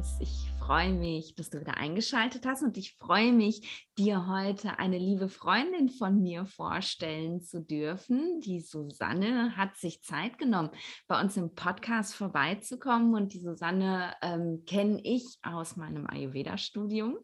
Balance. Ich freue mich, dass du wieder eingeschaltet hast und ich freue mich, dir heute eine liebe Freundin von mir vorstellen zu dürfen. Die Susanne hat sich Zeit genommen, bei uns im Podcast vorbeizukommen und die Susanne ähm, kenne ich aus meinem Ayurveda-Studium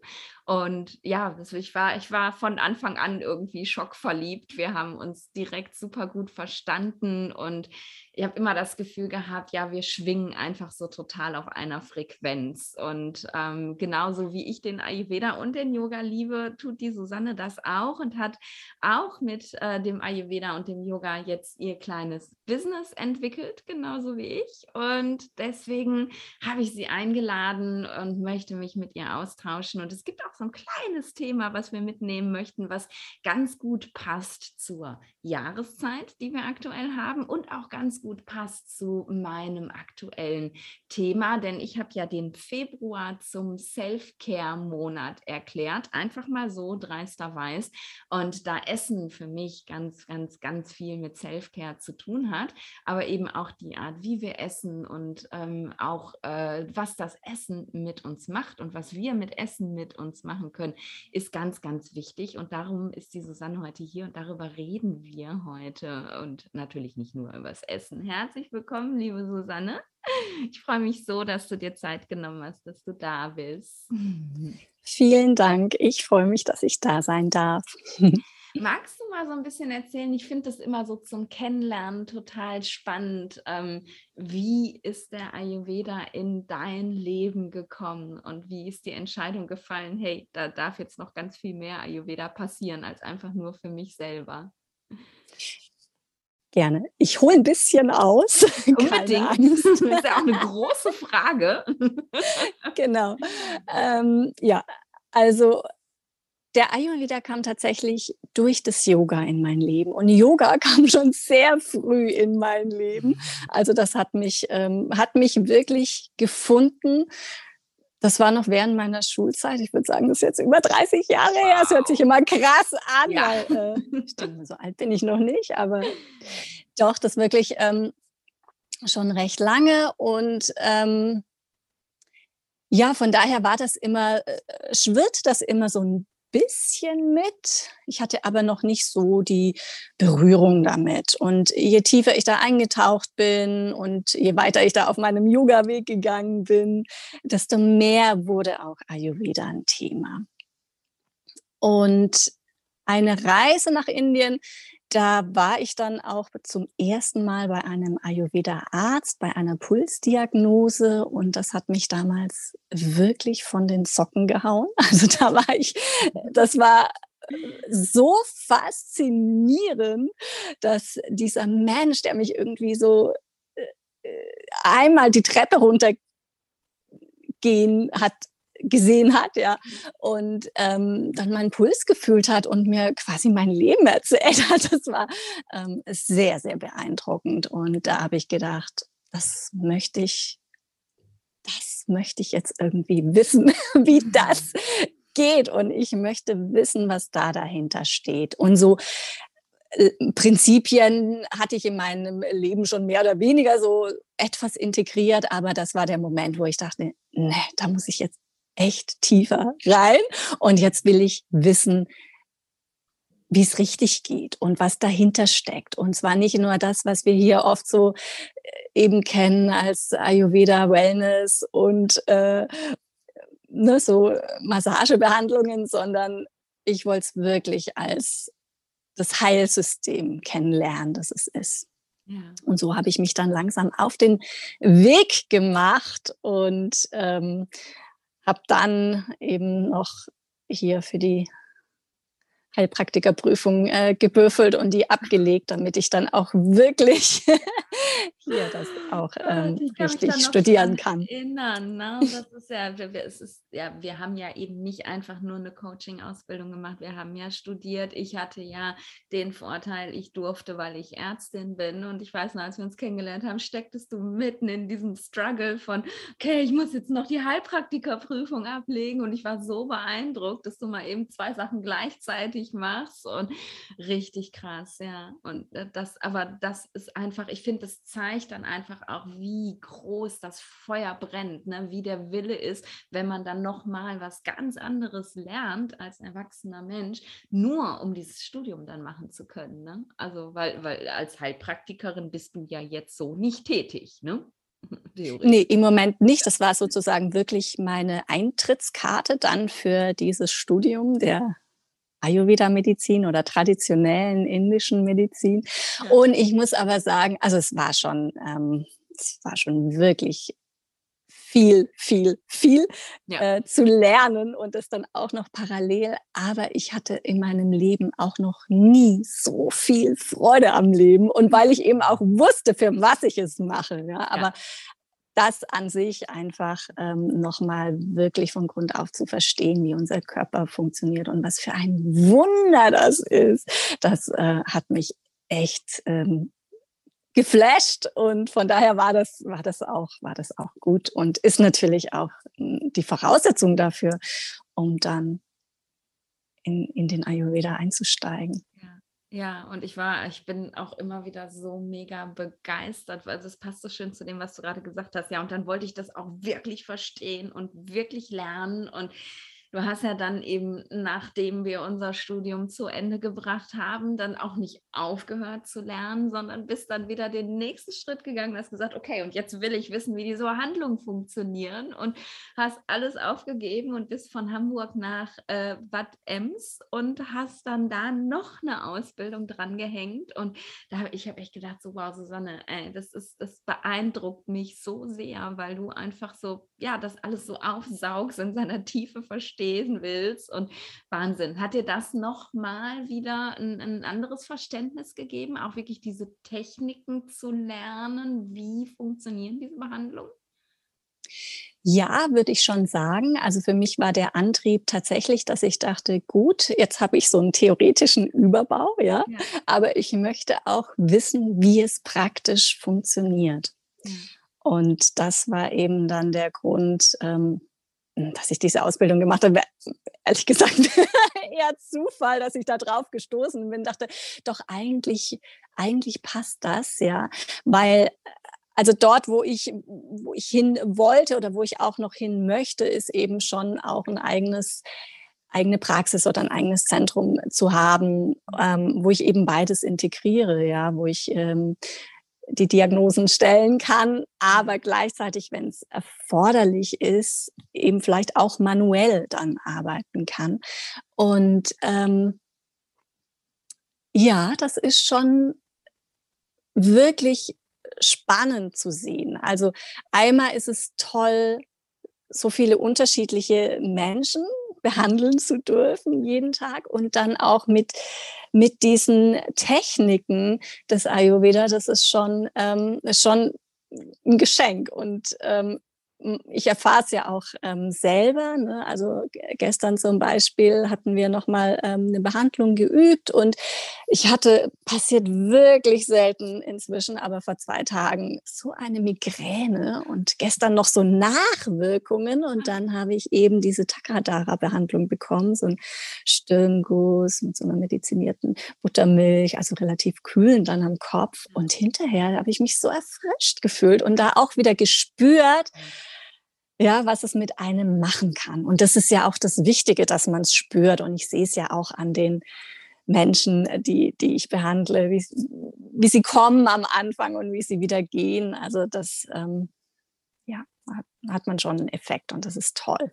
und ja, ich war, ich war von Anfang an irgendwie schockverliebt. Wir haben uns direkt super gut verstanden und ich habe immer das Gefühl gehabt, ja, wir schwingen einfach so total auf einer Frequenz. Und ähm, genauso wie ich den Ayurveda und den Yoga liebe, tut die Susanne das auch und hat auch mit äh, dem Ayurveda und dem Yoga jetzt ihr kleines Business entwickelt, genauso wie ich. Und deswegen habe ich sie eingeladen und möchte mich mit ihr austauschen. Und es gibt auch so ein kleines Thema, was wir mitnehmen möchten, was ganz gut passt zur Jahreszeit, die wir aktuell haben und auch ganz gut passt zu meinem aktuellen Thema, denn ich habe ja den Februar zum Self-Care-Monat erklärt, einfach mal so dreisterweise. Und da Essen für mich ganz, ganz, ganz viel mit Self-Care zu tun hat, aber eben auch die Art, wie wir essen und ähm, auch äh, was das Essen mit uns macht und was wir mit Essen mit uns machen können, ist ganz, ganz wichtig. Und darum ist die Susanne heute hier und darüber reden wir heute. Und natürlich nicht nur über das Essen. Herzlich willkommen, liebe Susanne. Ich freue mich so, dass du dir Zeit genommen hast, dass du da bist. Vielen Dank. Ich freue mich, dass ich da sein darf. Magst du mal so ein bisschen erzählen? Ich finde das immer so zum Kennenlernen total spannend. Ähm, wie ist der Ayurveda in dein Leben gekommen und wie ist die Entscheidung gefallen, hey, da darf jetzt noch ganz viel mehr Ayurveda passieren als einfach nur für mich selber? Gerne. Ich hole ein bisschen aus. Unbedingt. Das ist ja auch eine große Frage. genau. Ähm, ja, also der Ayurveda kam tatsächlich durch das Yoga in mein Leben. Und Yoga kam schon sehr früh in mein Leben. Also das hat mich, ähm, hat mich wirklich gefunden. Das war noch während meiner Schulzeit. Ich würde sagen, das ist jetzt über 30 Jahre wow. her. Es hört sich immer krass an, ja. weil äh, ich denke, so alt bin ich noch nicht, aber doch, das wirklich ähm, schon recht lange. Und ähm, ja, von daher war das immer, äh, schwirrt das immer so ein bisschen mit. Ich hatte aber noch nicht so die Berührung damit. Und je tiefer ich da eingetaucht bin und je weiter ich da auf meinem Yoga-Weg gegangen bin, desto mehr wurde auch Ayurveda ein Thema. Und eine Reise nach Indien da war ich dann auch zum ersten Mal bei einem Ayurveda-Arzt, bei einer Pulsdiagnose und das hat mich damals wirklich von den Socken gehauen. Also da war ich, das war so faszinierend, dass dieser Mensch, der mich irgendwie so äh, einmal die Treppe runtergehen hat gesehen hat, ja, und ähm, dann meinen Puls gefühlt hat und mir quasi mein Leben erzählt hat. Das war ähm, sehr, sehr beeindruckend. Und da habe ich gedacht, das möchte ich, das möchte ich jetzt irgendwie wissen, wie das geht. Und ich möchte wissen, was da dahinter steht. Und so äh, Prinzipien hatte ich in meinem Leben schon mehr oder weniger so etwas integriert, aber das war der Moment, wo ich dachte, nee, da muss ich jetzt echt tiefer rein. Und jetzt will ich wissen, wie es richtig geht und was dahinter steckt. Und zwar nicht nur das, was wir hier oft so äh, eben kennen als Ayurveda Wellness und äh, ne, so Massagebehandlungen, sondern ich wollte es wirklich als das Heilsystem kennenlernen, das es ist. Ja. Und so habe ich mich dann langsam auf den Weg gemacht und ähm, habe dann eben noch hier für die Heilpraktikerprüfung äh, gebüffelt und die abgelegt, damit ich dann auch wirklich hier das auch ähm, richtig studieren kann. Erinnern, ne? Das ist ja, es ist, ja, wir haben ja eben nicht einfach nur eine Coaching-Ausbildung gemacht, wir haben ja studiert. Ich hatte ja den Vorteil, ich durfte, weil ich Ärztin bin. Und ich weiß noch, als wir uns kennengelernt haben, stecktest du mitten in diesem Struggle von, okay, ich muss jetzt noch die Heilpraktikerprüfung ablegen. Und ich war so beeindruckt, dass du mal eben zwei Sachen gleichzeitig fertig machst und richtig krass, ja. Und äh, das, aber das ist einfach, ich finde, das zeigt dann einfach auch, wie groß das Feuer brennt, ne? wie der Wille ist, wenn man dann nochmal was ganz anderes lernt als erwachsener Mensch, nur um dieses Studium dann machen zu können. Ne? Also, weil, weil als Heilpraktikerin bist du ja jetzt so nicht tätig, ne? Nee, im Moment nicht. Das war sozusagen wirklich meine Eintrittskarte dann für dieses Studium der Ayurveda-Medizin oder traditionellen indischen Medizin. Ja. Und ich muss aber sagen, also es war schon, ähm, es war schon wirklich viel, viel, viel ja. äh, zu lernen und das dann auch noch parallel. Aber ich hatte in meinem Leben auch noch nie so viel Freude am Leben und weil ich eben auch wusste, für was ich es mache. Ja, aber ja. Das an sich einfach ähm, nochmal wirklich von Grund auf zu verstehen, wie unser Körper funktioniert und was für ein Wunder das ist, das äh, hat mich echt ähm, geflasht und von daher war das, war das auch, war das auch gut und ist natürlich auch hm, die Voraussetzung dafür, um dann in, in den Ayurveda einzusteigen. Ja. Und ich war, ich bin auch immer wieder so mega begeistert, weil es passt so schön zu dem, was du gerade gesagt hast. Ja, und dann wollte ich das auch wirklich verstehen und wirklich lernen und du hast ja dann eben, nachdem wir unser Studium zu Ende gebracht haben, dann auch nicht aufgehört zu lernen, sondern bist dann wieder den nächsten Schritt gegangen hast gesagt, okay, und jetzt will ich wissen, wie diese Handlungen funktionieren und hast alles aufgegeben und bist von Hamburg nach äh, Bad Ems und hast dann da noch eine Ausbildung dran gehängt und da habe ich habe echt gedacht, so wow, Susanne, ey, das ist, das beeindruckt mich so sehr, weil du einfach so, ja, das alles so aufsaugst in seiner Tiefe verstehst lesen willst. Und Wahnsinn. Hat dir das nochmal wieder ein, ein anderes Verständnis gegeben, auch wirklich diese Techniken zu lernen? Wie funktionieren diese Behandlungen? Ja, würde ich schon sagen. Also für mich war der Antrieb tatsächlich, dass ich dachte, gut, jetzt habe ich so einen theoretischen Überbau, ja, ja. aber ich möchte auch wissen, wie es praktisch funktioniert. Ja. Und das war eben dann der Grund, ähm, dass ich diese Ausbildung gemacht habe, ehrlich gesagt eher Zufall, dass ich da drauf gestoßen bin, dachte, doch eigentlich, eigentlich passt das, ja, weil also dort, wo ich, wo ich hin wollte oder wo ich auch noch hin möchte, ist eben schon auch ein eigenes eigene Praxis oder ein eigenes Zentrum zu haben, ähm, wo ich eben beides integriere, ja, wo ich ähm, die Diagnosen stellen kann, aber gleichzeitig, wenn es erforderlich ist, eben vielleicht auch manuell dann arbeiten kann. Und ähm, ja, das ist schon wirklich spannend zu sehen. Also einmal ist es toll, so viele unterschiedliche Menschen behandeln zu dürfen jeden Tag und dann auch mit, mit diesen Techniken des Ayurveda, das ist schon, ähm, schon ein Geschenk. Und ähm, ich erfahre es ja auch ähm, selber. Ne? Also gestern zum Beispiel hatten wir nochmal ähm, eine Behandlung geübt und ich hatte, passiert wirklich selten inzwischen, aber vor zwei Tagen so eine Migräne und gestern noch so Nachwirkungen und dann habe ich eben diese Takadara-Behandlung bekommen, so ein Stirnguss mit so einer medizinierten Buttermilch, also relativ kühlen dann am Kopf und hinterher habe ich mich so erfrischt gefühlt und da auch wieder gespürt, ja, was es mit einem machen kann. Und das ist ja auch das Wichtige, dass man es spürt. Und ich sehe es ja auch an den Menschen, die, die ich behandle, wie, wie sie kommen am Anfang und wie sie wieder gehen. Also das, ähm, ja, hat, hat man schon einen Effekt und das ist toll.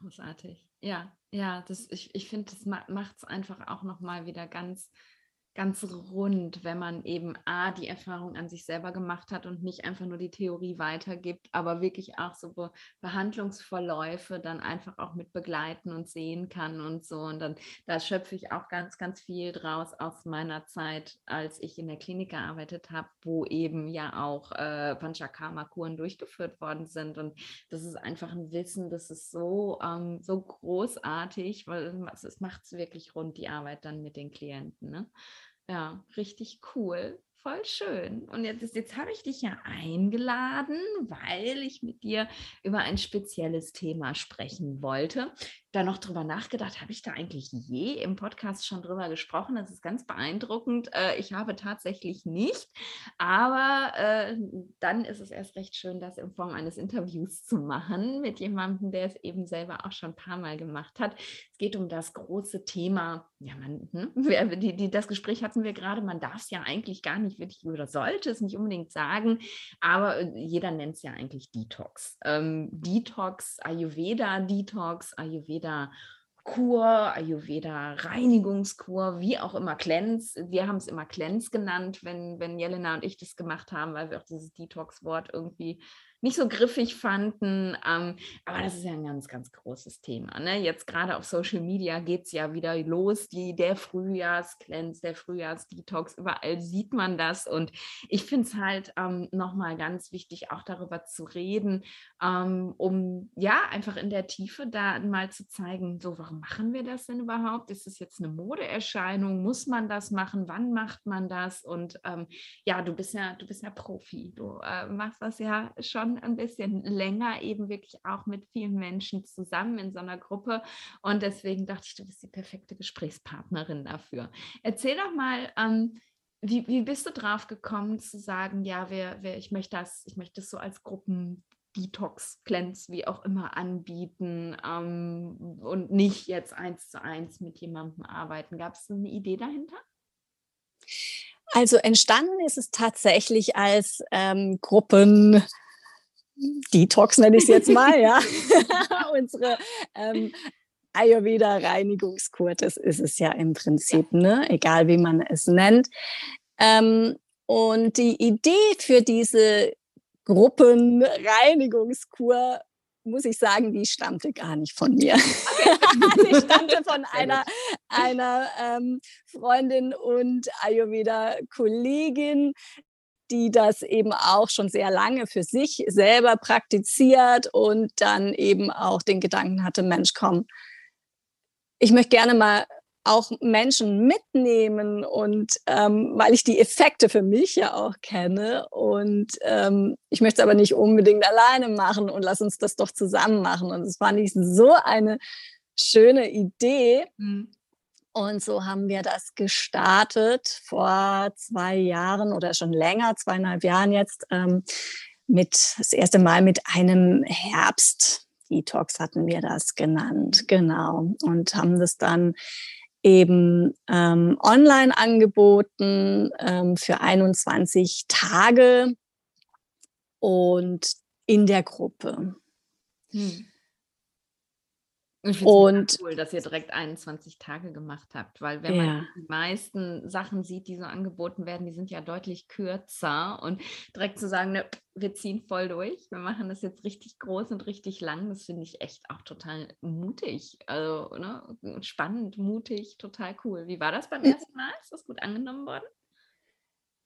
Großartig. Ja, ja, das, ich, ich finde, das macht es einfach auch nochmal wieder ganz ganz rund, wenn man eben A, die Erfahrung an sich selber gemacht hat und nicht einfach nur die Theorie weitergibt, aber wirklich auch so Be Behandlungsverläufe dann einfach auch mit begleiten und sehen kann und so. Und dann, da schöpfe ich auch ganz, ganz viel draus aus meiner Zeit, als ich in der Klinik gearbeitet habe, wo eben ja auch äh, Panchakarma-Kuren durchgeführt worden sind. Und das ist einfach ein Wissen, das ist so, ähm, so großartig, weil es macht es wirklich rund, die Arbeit dann mit den Klienten. Ne? Ja, richtig cool. Voll schön. Und jetzt, jetzt habe ich dich ja eingeladen, weil ich mit dir über ein spezielles Thema sprechen wollte. Da noch drüber nachgedacht, habe ich da eigentlich je im Podcast schon drüber gesprochen? Das ist ganz beeindruckend. Äh, ich habe tatsächlich nicht, aber äh, dann ist es erst recht schön, das in Form eines Interviews zu machen mit jemandem, der es eben selber auch schon ein paar Mal gemacht hat. Es geht um das große Thema, ja, man, hm, die, die, das Gespräch hatten wir gerade, man darf es ja eigentlich gar nicht wirklich oder sollte es nicht unbedingt sagen, aber äh, jeder nennt es ja eigentlich Detox. Ähm, Detox, Ayurveda, Detox, Ayurveda Kur, Ayurveda Reinigungskur, wie auch immer, Cleanse. Wir haben es immer Cleanse genannt, wenn, wenn Jelena und ich das gemacht haben, weil wir auch dieses Detox-Wort irgendwie nicht so griffig fanden. Ähm, aber das ist ja ein ganz, ganz großes Thema. Ne? Jetzt gerade auf Social Media geht es ja wieder los, die, der Frühjahrscleanse, der Frühjahrsdetox, überall sieht man das. Und ich finde es halt ähm, nochmal ganz wichtig, auch darüber zu reden, ähm, um ja einfach in der Tiefe da mal zu zeigen, so warum machen wir das denn überhaupt? Ist es jetzt eine Modeerscheinung? Muss man das machen? Wann macht man das? Und ähm, ja, du bist ja, du bist ja Profi. Du äh, machst das ja schon schon ein bisschen länger, eben wirklich auch mit vielen Menschen zusammen in so einer Gruppe. Und deswegen dachte ich, du bist die perfekte Gesprächspartnerin dafür. Erzähl doch mal, ähm, wie, wie bist du drauf gekommen zu sagen, ja, wer, wer, ich möchte das, ich möchte das so als Gruppen Detox, Cleanse, wie auch immer anbieten ähm, und nicht jetzt eins zu eins mit jemandem arbeiten. Gab es eine Idee dahinter? Also entstanden ist es tatsächlich als ähm, Gruppen Detox nenne ich es jetzt mal, ja. Unsere ähm, Ayurveda-Reinigungskur, das ist es ja im Prinzip, ne? egal wie man es nennt. Ähm, und die Idee für diese Gruppenreinigungskur, muss ich sagen, die stammte gar nicht von mir. die stammte von einer, einer ähm, Freundin und Ayurveda-Kollegin, die das eben auch schon sehr lange für sich selber praktiziert und dann eben auch den Gedanken hatte, Mensch, komm, ich möchte gerne mal auch Menschen mitnehmen und ähm, weil ich die Effekte für mich ja auch kenne und ähm, ich möchte es aber nicht unbedingt alleine machen und lass uns das doch zusammen machen und es fand ich so eine schöne Idee. Mhm. Und so haben wir das gestartet vor zwei Jahren oder schon länger, zweieinhalb Jahren jetzt, ähm, mit das erste Mal mit einem Herbst-Detox hatten wir das genannt, genau. Und haben das dann eben ähm, online angeboten ähm, für 21 Tage und in der Gruppe. Hm. Ich und cool, dass ihr direkt 21 Tage gemacht habt, weil wenn ja. man die meisten Sachen sieht, die so angeboten werden, die sind ja deutlich kürzer und direkt zu sagen, ne, wir ziehen voll durch, wir machen das jetzt richtig groß und richtig lang, das finde ich echt auch total mutig, also ne, spannend, mutig, total cool. Wie war das beim ersten Mal? Ist das gut angenommen worden?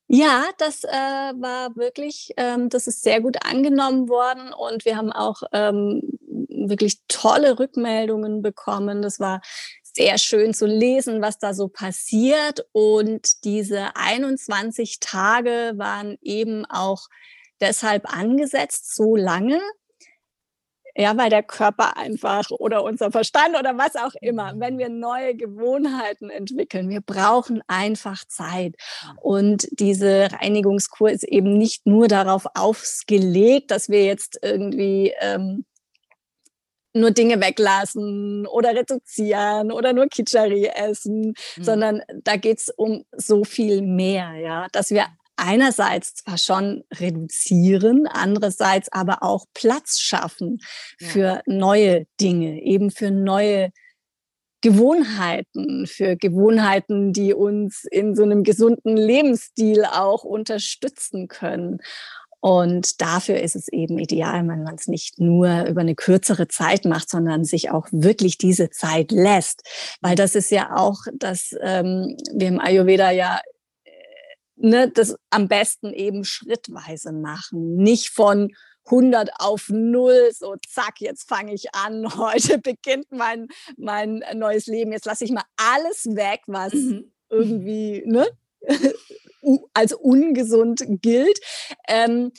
Ja, das äh, war wirklich, ähm, das ist sehr gut angenommen worden und wir haben auch ähm, wirklich tolle Rückmeldungen bekommen. Das war sehr schön zu lesen, was da so passiert. Und diese 21 Tage waren eben auch deshalb angesetzt, so lange, ja, weil der Körper einfach oder unser Verstand oder was auch immer, wenn wir neue Gewohnheiten entwickeln, wir brauchen einfach Zeit. Und diese Reinigungskur ist eben nicht nur darauf ausgelegt, dass wir jetzt irgendwie ähm, nur Dinge weglassen oder reduzieren oder nur Kitscheri essen, mhm. sondern da geht's um so viel mehr, ja, dass wir einerseits zwar schon reduzieren, andererseits aber auch Platz schaffen ja. für neue Dinge, eben für neue Gewohnheiten, für Gewohnheiten, die uns in so einem gesunden Lebensstil auch unterstützen können. Und dafür ist es eben ideal, wenn man es nicht nur über eine kürzere Zeit macht, sondern sich auch wirklich diese Zeit lässt. Weil das ist ja auch, dass ähm, wir im Ayurveda ja äh, ne, das am besten eben schrittweise machen. Nicht von 100 auf 0, so zack, jetzt fange ich an, heute beginnt mein, mein neues Leben, jetzt lasse ich mal alles weg, was mhm. irgendwie ne, als ungesund gilt. Ähm,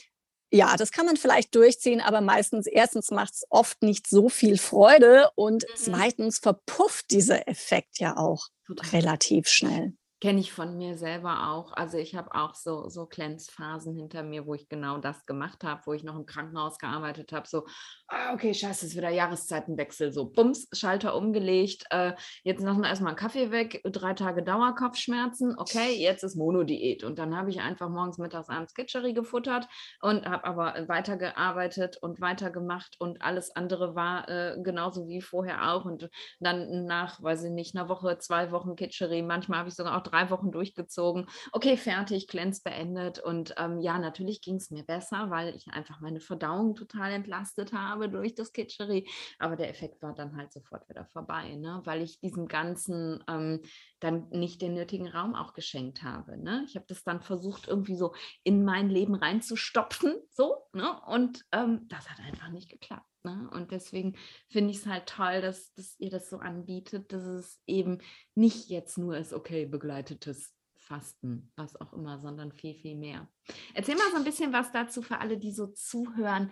ja, das kann man vielleicht durchziehen, aber meistens, erstens macht es oft nicht so viel Freude und mhm. zweitens verpufft dieser Effekt ja auch Total. relativ schnell. Kenne ich von mir selber auch. Also ich habe auch so, so Cleanse-Phasen hinter mir, wo ich genau das gemacht habe, wo ich noch im Krankenhaus gearbeitet habe. So, ah, okay, scheiße, es ist wieder Jahreszeitenwechsel. So, bums, Schalter umgelegt. Äh, jetzt lassen wir erstmal einen Kaffee weg, drei Tage Dauerkopfschmerzen. Okay, jetzt ist Monodiät. Und dann habe ich einfach morgens, mittags, abends Kitscheri gefuttert und habe aber weitergearbeitet und weitergemacht und alles andere war äh, genauso wie vorher auch. Und dann nach, weiß ich nicht, einer Woche, zwei Wochen Kitscheri, manchmal habe ich sogar auch drei Wochen durchgezogen. Okay, fertig, Cleanse beendet. Und ähm, ja, natürlich ging es mir besser, weil ich einfach meine Verdauung total entlastet habe durch das Kitscheri. Aber der Effekt war dann halt sofort wieder vorbei, ne? weil ich diesem Ganzen ähm, dann nicht den nötigen Raum auch geschenkt habe. Ne? Ich habe das dann versucht, irgendwie so in mein Leben reinzustopfen, so, ne? Und ähm, das hat einfach nicht geklappt. Ne? Und deswegen finde ich es halt toll, dass, dass ihr das so anbietet, dass es eben nicht jetzt nur ist, okay, begleitetes Fasten, was auch immer, sondern viel, viel mehr. Erzähl mal so ein bisschen was dazu für alle, die so zuhören.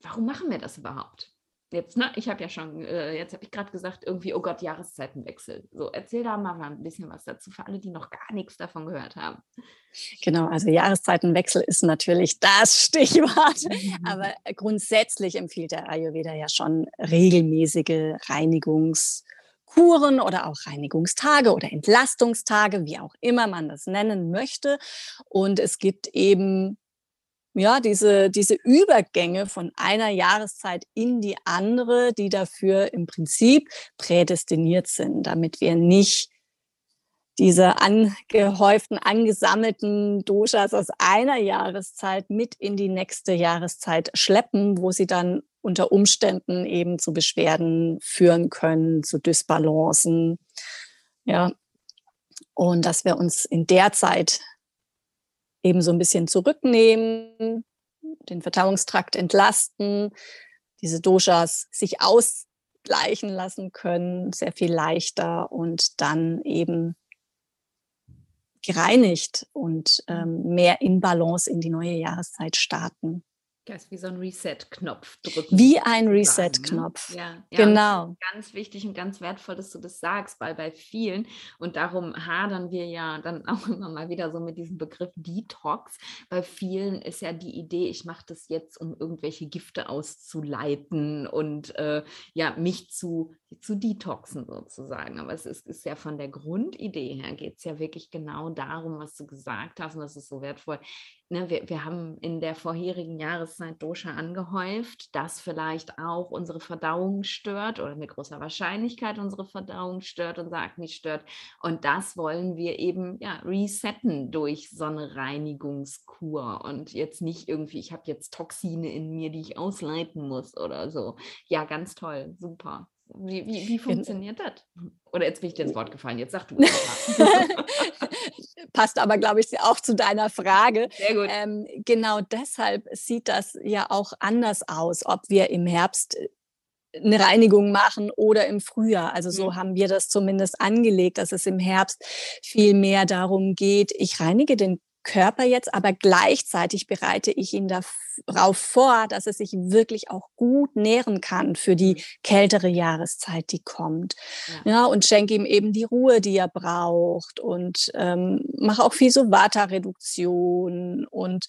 Warum machen wir das überhaupt? Jetzt, ne, ich habe ja schon, äh, jetzt habe ich gerade gesagt, irgendwie, oh Gott, Jahreszeitenwechsel. So, erzähl da mal ein bisschen was dazu für alle, die noch gar nichts davon gehört haben. Genau, also Jahreszeitenwechsel ist natürlich das Stichwort. Mhm. Aber grundsätzlich empfiehlt der Ayurveda ja schon regelmäßige Reinigungskuren oder auch Reinigungstage oder Entlastungstage, wie auch immer man das nennen möchte. Und es gibt eben ja, diese, diese Übergänge von einer Jahreszeit in die andere, die dafür im Prinzip prädestiniert sind, damit wir nicht diese angehäuften, angesammelten Doshas aus einer Jahreszeit mit in die nächste Jahreszeit schleppen, wo sie dann unter Umständen eben zu Beschwerden führen können, zu Dysbalancen. Ja. Und dass wir uns in der Zeit eben so ein bisschen zurücknehmen, den Verdauungstrakt entlasten, diese Doshas sich ausgleichen lassen können, sehr viel leichter und dann eben gereinigt und ähm, mehr in Balance in die neue Jahreszeit starten. Das ist wie so ein Reset-Knopf drücken. Wie ein ne? Reset-Knopf. Ja, ja, genau. Ganz wichtig und ganz wertvoll, dass du das sagst, weil bei vielen, und darum hadern wir ja dann auch immer mal wieder so mit diesem Begriff Detox, bei vielen ist ja die Idee, ich mache das jetzt, um irgendwelche Gifte auszuleiten und äh, ja, mich zu, zu detoxen sozusagen. Aber es ist, ist ja von der Grundidee her, geht es ja wirklich genau darum, was du gesagt hast, und das ist so wertvoll ne, wir, wir haben in der vorherigen Jahreszeit Dosha angehäuft, das vielleicht auch unsere Verdauung stört oder mit großer Wahrscheinlichkeit unsere Verdauung stört, unser Akne stört. Und das wollen wir eben ja, resetten durch so eine Reinigungskur und jetzt nicht irgendwie, ich habe jetzt Toxine in mir, die ich ausleiten muss oder so. Ja, ganz toll, super. Wie, wie, wie funktioniert das? Oder jetzt bin ich dir ins Wort gefallen, jetzt sag du. Passt aber, glaube ich, auch zu deiner Frage. Sehr gut. Ähm, genau deshalb sieht das ja auch anders aus, ob wir im Herbst äh, eine Reinigung machen oder im Frühjahr. Also so mhm. haben wir das zumindest angelegt, dass es im Herbst viel mehr darum geht, ich reinige den Körper jetzt, aber gleichzeitig bereite ich ihn darauf vor, dass er sich wirklich auch gut nähren kann für die mhm. kältere Jahreszeit, die kommt. Ja, ja und schenke ihm eben die Ruhe, die er braucht und ähm, mache auch viel so Vata-Reduktion und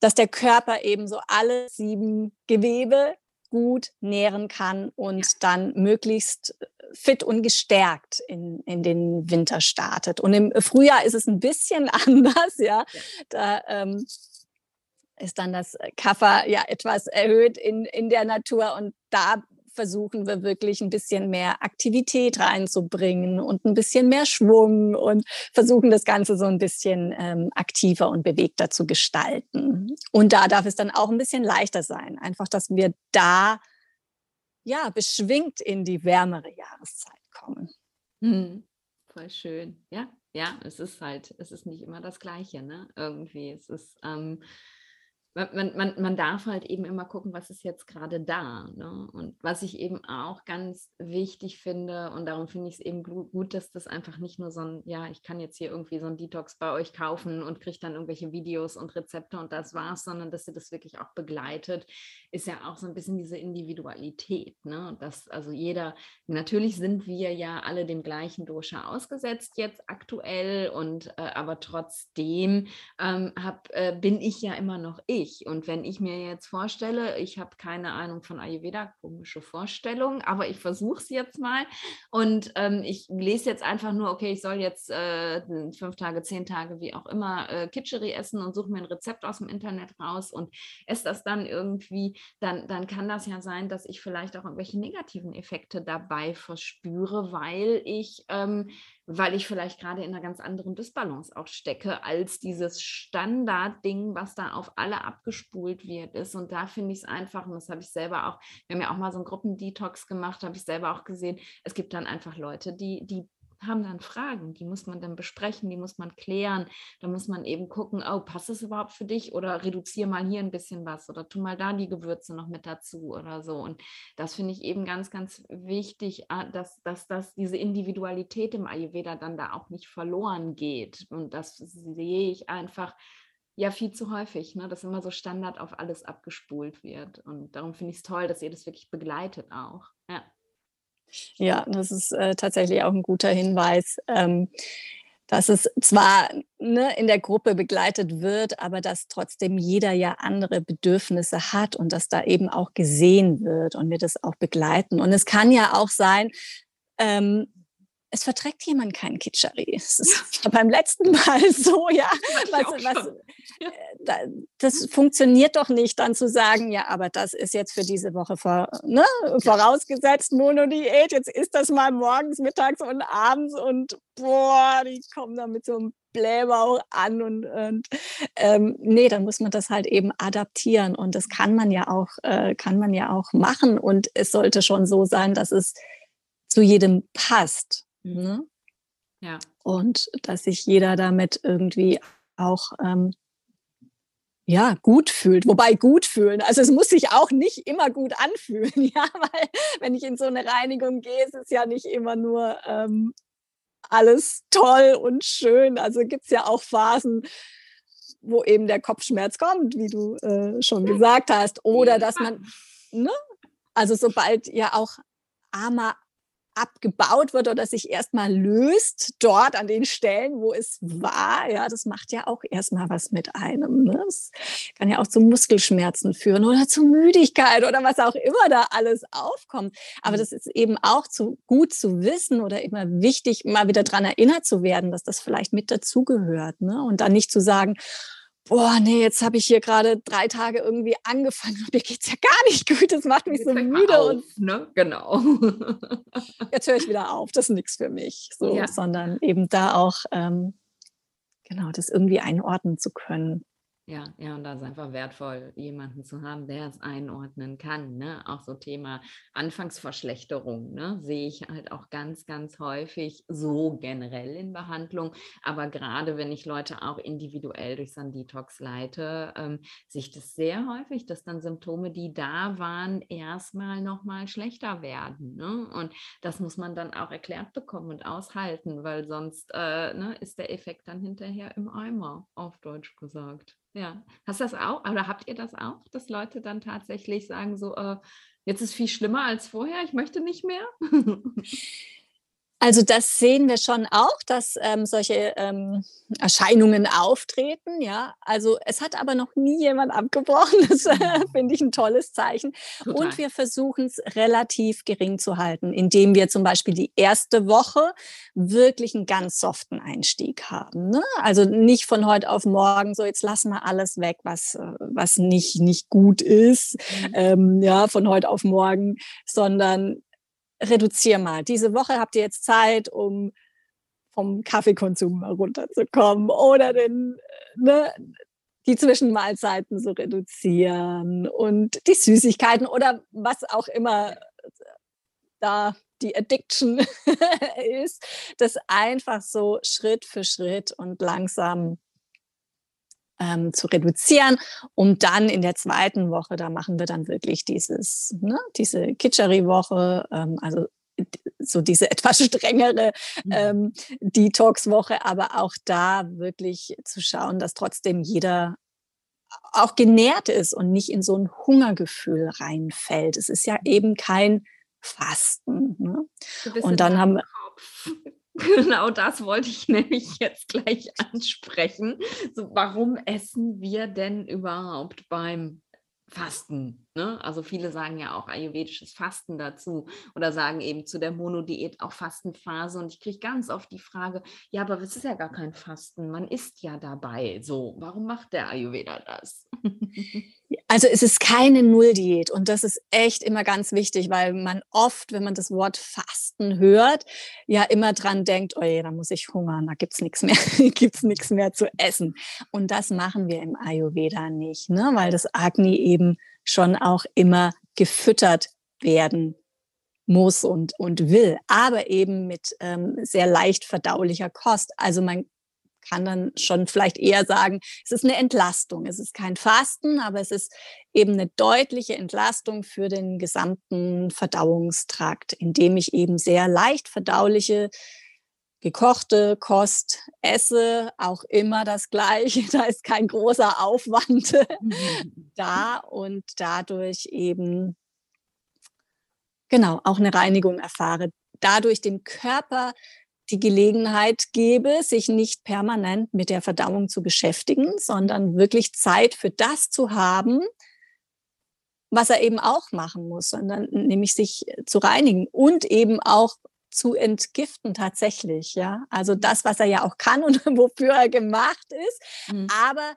dass der Körper eben so alle sieben Gewebe gut nähren kann und dann möglichst fit und gestärkt in, in den Winter startet. Und im Frühjahr ist es ein bisschen anders, ja. ja. Da ähm, ist dann das Kaffer ja etwas erhöht in, in der Natur und da versuchen wir wirklich ein bisschen mehr Aktivität reinzubringen und ein bisschen mehr Schwung und versuchen das Ganze so ein bisschen ähm, aktiver und bewegter zu gestalten. Und da darf es dann auch ein bisschen leichter sein. Einfach, dass wir da ja, beschwingt in die wärmere Jahreszeit kommen. Hm, voll schön. Ja, ja, es ist halt, es ist nicht immer das Gleiche, ne? Irgendwie. Es ist, ähm, man, man, man darf halt eben immer gucken, was ist jetzt gerade da. Ne? Und was ich eben auch ganz wichtig finde, und darum finde ich es eben gut, dass das einfach nicht nur so ein, ja, ich kann jetzt hier irgendwie so ein Detox bei euch kaufen und kriege dann irgendwelche Videos und Rezepte und das war's, sondern dass ihr das wirklich auch begleitet, ist ja auch so ein bisschen diese Individualität. Ne? Dass also jeder, natürlich sind wir ja alle dem gleichen Dosha ausgesetzt jetzt aktuell und äh, aber trotzdem ähm, hab, äh, bin ich ja immer noch ich ich. Und wenn ich mir jetzt vorstelle, ich habe keine Ahnung von Ayurveda, komische Vorstellung, aber ich versuche es jetzt mal und ähm, ich lese jetzt einfach nur, okay, ich soll jetzt äh, fünf Tage, zehn Tage, wie auch immer, äh, Kitscheri essen und suche mir ein Rezept aus dem Internet raus und esse das dann irgendwie, dann, dann kann das ja sein, dass ich vielleicht auch irgendwelche negativen Effekte dabei verspüre, weil ich ähm, weil ich vielleicht gerade in einer ganz anderen Disbalance auch stecke, als dieses Standardding, was da auf alle abgespult wird ist. Und da finde ich es einfach, und das habe ich selber auch, wir haben ja auch mal so einen Gruppendetox gemacht, habe ich selber auch gesehen, es gibt dann einfach Leute, die, die haben dann Fragen, die muss man dann besprechen, die muss man klären. Da muss man eben gucken, oh, passt es überhaupt für dich oder reduziere mal hier ein bisschen was oder tu mal da die Gewürze noch mit dazu oder so. Und das finde ich eben ganz, ganz wichtig, dass, dass, dass diese Individualität im Ayurveda dann da auch nicht verloren geht. Und das sehe ich einfach ja viel zu häufig, ne? dass immer so Standard auf alles abgespult wird. Und darum finde ich es toll, dass ihr das wirklich begleitet auch. Ja. Ja, das ist äh, tatsächlich auch ein guter Hinweis. Ähm, dass es zwar ne, in der Gruppe begleitet wird, aber dass trotzdem jeder ja andere Bedürfnisse hat und dass da eben auch gesehen wird und wir das auch begleiten. Und es kann ja auch sein, ähm, es verträgt jemand keinen Kitscheri. Das ist ja. beim letzten Mal so, ja. Was, was, äh, das funktioniert doch nicht, dann zu sagen, ja, aber das ist jetzt für diese Woche vor, ne, vorausgesetzt Monodiät. Jetzt ist das mal morgens, mittags und abends und boah, die kommen da mit so einem Blähbauch an und, und ähm, nee, dann muss man das halt eben adaptieren und das kann man ja auch, äh, kann man ja auch machen und es sollte schon so sein, dass es zu jedem passt. Mhm. Ne? Ja. Und dass sich jeder damit irgendwie auch ähm, ja, gut fühlt. Wobei gut fühlen, also es muss sich auch nicht immer gut anfühlen, ja, weil wenn ich in so eine Reinigung gehe, ist es ja nicht immer nur ähm, alles toll und schön. Also gibt es ja auch Phasen, wo eben der Kopfschmerz kommt, wie du äh, schon gesagt hast. Oder dass man, ne? also sobald ja auch armer abgebaut wird oder sich erstmal löst dort an den Stellen, wo es war. Ja, das macht ja auch erstmal was mit einem. Ne? Das kann ja auch zu Muskelschmerzen führen oder zu Müdigkeit oder was auch immer da alles aufkommt. Aber mhm. das ist eben auch zu gut zu wissen oder immer wichtig, mal wieder daran erinnert zu werden, dass das vielleicht mit dazugehört. Ne? Und dann nicht zu sagen, boah, nee, jetzt habe ich hier gerade drei Tage irgendwie angefangen und mir geht es ja gar nicht gut, das macht mich jetzt so müde. Auf, und ne? Genau. jetzt höre ich wieder auf, das ist nichts für mich. So, ja. sondern eben da auch ähm, genau das irgendwie einordnen zu können. Ja, ja, und da ist einfach wertvoll, jemanden zu haben, der es einordnen kann. Ne? Auch so Thema Anfangsverschlechterung ne? sehe ich halt auch ganz, ganz häufig so generell in Behandlung. Aber gerade wenn ich Leute auch individuell durch so Detox leite, ähm, sehe ich das sehr häufig, dass dann Symptome, die da waren, erstmal nochmal schlechter werden. Ne? Und das muss man dann auch erklärt bekommen und aushalten, weil sonst äh, ne, ist der Effekt dann hinterher im Eimer, auf Deutsch gesagt. Ja, hast das auch oder habt ihr das auch, dass Leute dann tatsächlich sagen so, äh, jetzt ist viel schlimmer als vorher, ich möchte nicht mehr? Also das sehen wir schon auch, dass ähm, solche ähm, Erscheinungen auftreten. Ja, also es hat aber noch nie jemand abgebrochen. Das äh, mhm. finde ich ein tolles Zeichen. Total. Und wir versuchen es relativ gering zu halten, indem wir zum Beispiel die erste Woche wirklich einen ganz soften Einstieg haben. Ne? Also nicht von heute auf morgen so jetzt lassen wir alles weg, was äh, was nicht nicht gut ist. Mhm. Ähm, ja, von heute auf morgen, sondern reduzier mal. Diese Woche habt ihr jetzt Zeit, um vom Kaffeekonsum mal runterzukommen oder den, ne, die Zwischenmahlzeiten zu reduzieren und die Süßigkeiten oder was auch immer da die Addiction ist, das einfach so Schritt für Schritt und langsam ähm, zu reduzieren, um dann in der zweiten Woche, da machen wir dann wirklich dieses, ne, diese Kitscheri-Woche, ähm, also so diese etwas strengere mhm. ähm, Detox-Woche, aber auch da wirklich zu schauen, dass trotzdem jeder auch genährt ist und nicht in so ein Hungergefühl reinfällt. Es ist ja eben kein Fasten. Ne? Und dann haben wir. Genau das wollte ich nämlich jetzt gleich ansprechen. So, warum essen wir denn überhaupt beim Fasten. Ne? Also viele sagen ja auch ayurvedisches Fasten dazu oder sagen eben zu der Monodiät auch Fastenphase. Und ich kriege ganz oft die Frage, ja, aber es ist ja gar kein Fasten, man isst ja dabei. So, warum macht der Ayurveda das? Also es ist keine Nulldiät und das ist echt immer ganz wichtig, weil man oft, wenn man das Wort Fasten hört, ja immer dran denkt, oh je, da muss ich hungern, da gibt's nichts mehr, gibt's nichts mehr zu essen. Und das machen wir im Ayurveda nicht, ne? weil das Agni eben schon auch immer gefüttert werden muss und, und will, aber eben mit ähm, sehr leicht verdaulicher Kost. Also man kann dann schon vielleicht eher sagen, es ist eine Entlastung. Es ist kein Fasten, aber es ist eben eine deutliche Entlastung für den gesamten Verdauungstrakt, indem ich eben sehr leicht verdauliche gekochte Kost esse, auch immer das Gleiche. Da ist kein großer Aufwand da und dadurch eben genau auch eine Reinigung erfahre. Dadurch dem Körper die Gelegenheit gebe, sich nicht permanent mit der Verdauung zu beschäftigen, sondern wirklich Zeit für das zu haben, was er eben auch machen muss, sondern nämlich sich zu reinigen und eben auch zu entgiften tatsächlich, ja. Also das, was er ja auch kann und wofür er gemacht ist. Mhm. Aber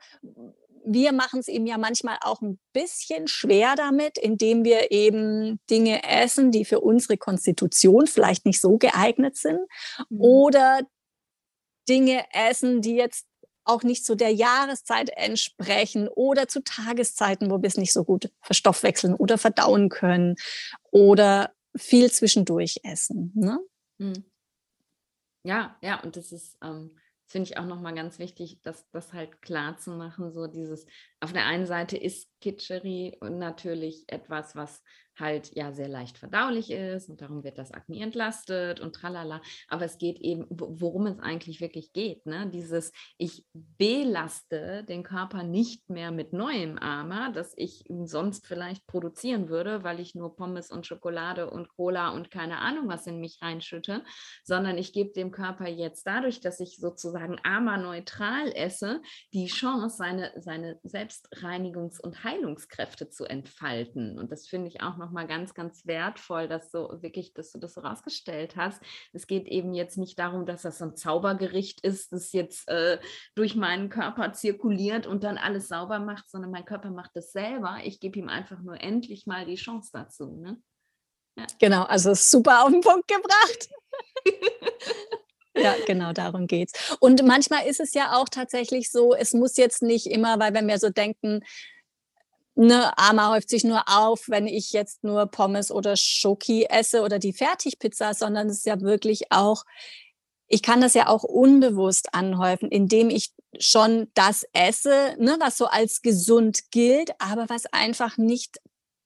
wir machen es ihm ja manchmal auch ein bisschen schwer damit, indem wir eben Dinge essen, die für unsere Konstitution vielleicht nicht so geeignet sind mhm. oder Dinge essen, die jetzt auch nicht zu der Jahreszeit entsprechen oder zu Tageszeiten, wo wir es nicht so gut verstoffwechseln oder verdauen können oder viel zwischendurch essen. Ne? Mhm. Ja, ja, und das ist ähm, finde ich auch nochmal ganz wichtig, das, das halt klar zu machen. So dieses, auf der einen Seite ist Kitscheri natürlich etwas, was halt ja sehr leicht verdaulich ist und darum wird das Akne entlastet und tralala. Aber es geht eben, worum es eigentlich wirklich geht, ne? Dieses, ich belaste den Körper nicht mehr mit neuem Armer, das ich sonst vielleicht produzieren würde, weil ich nur Pommes und Schokolade und Cola und keine Ahnung was in mich reinschütte, sondern ich gebe dem Körper jetzt dadurch, dass ich sozusagen Armer neutral esse, die Chance, seine, seine Selbstreinigungs- und Heilungskräfte zu entfalten. Und das finde ich auch nochmal ganz, ganz wertvoll, dass so wirklich, dass du das so rausgestellt hast. Es geht eben jetzt nicht darum, dass das so ein Zaubergericht ist, das jetzt äh, durch meinen Körper zirkuliert und dann alles sauber macht, sondern mein Körper macht das selber. Ich gebe ihm einfach nur endlich mal die Chance dazu. Ne? Ja. Genau, also super auf den Punkt gebracht. Ja, genau, darum geht's. Und manchmal ist es ja auch tatsächlich so, es muss jetzt nicht immer, weil wenn wir so denken, ne, Arma häuft sich nur auf, wenn ich jetzt nur Pommes oder Schoki esse oder die Fertigpizza, sondern es ist ja wirklich auch, ich kann das ja auch unbewusst anhäufen, indem ich schon das esse, ne, was so als gesund gilt, aber was einfach nicht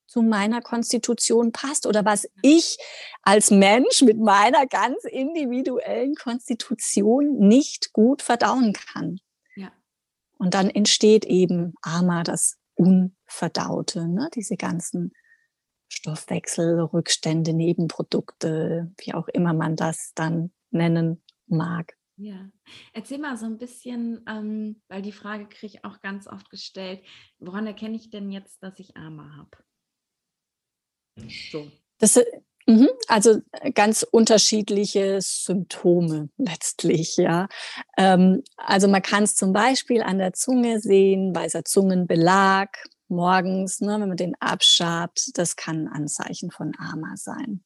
zu meiner Konstitution passt oder was ich als Mensch mit meiner ganz individuellen Konstitution nicht gut verdauen kann. Ja. Und dann entsteht eben Ama, das Unverdaute, ne? diese ganzen Stoffwechselrückstände, Nebenprodukte, wie auch immer man das dann nennen mag. Ja, erzähl mal so ein bisschen, ähm, weil die Frage kriege ich auch ganz oft gestellt, woran erkenne ich denn jetzt, dass ich Arme habe? So. Das, mhm, also äh, ganz unterschiedliche Symptome letztlich, ja. Ähm, also man kann es zum Beispiel an der Zunge sehen, weißer Zungenbelag morgens, ne, wenn man den abschabt, das kann ein Anzeichen von Ama sein.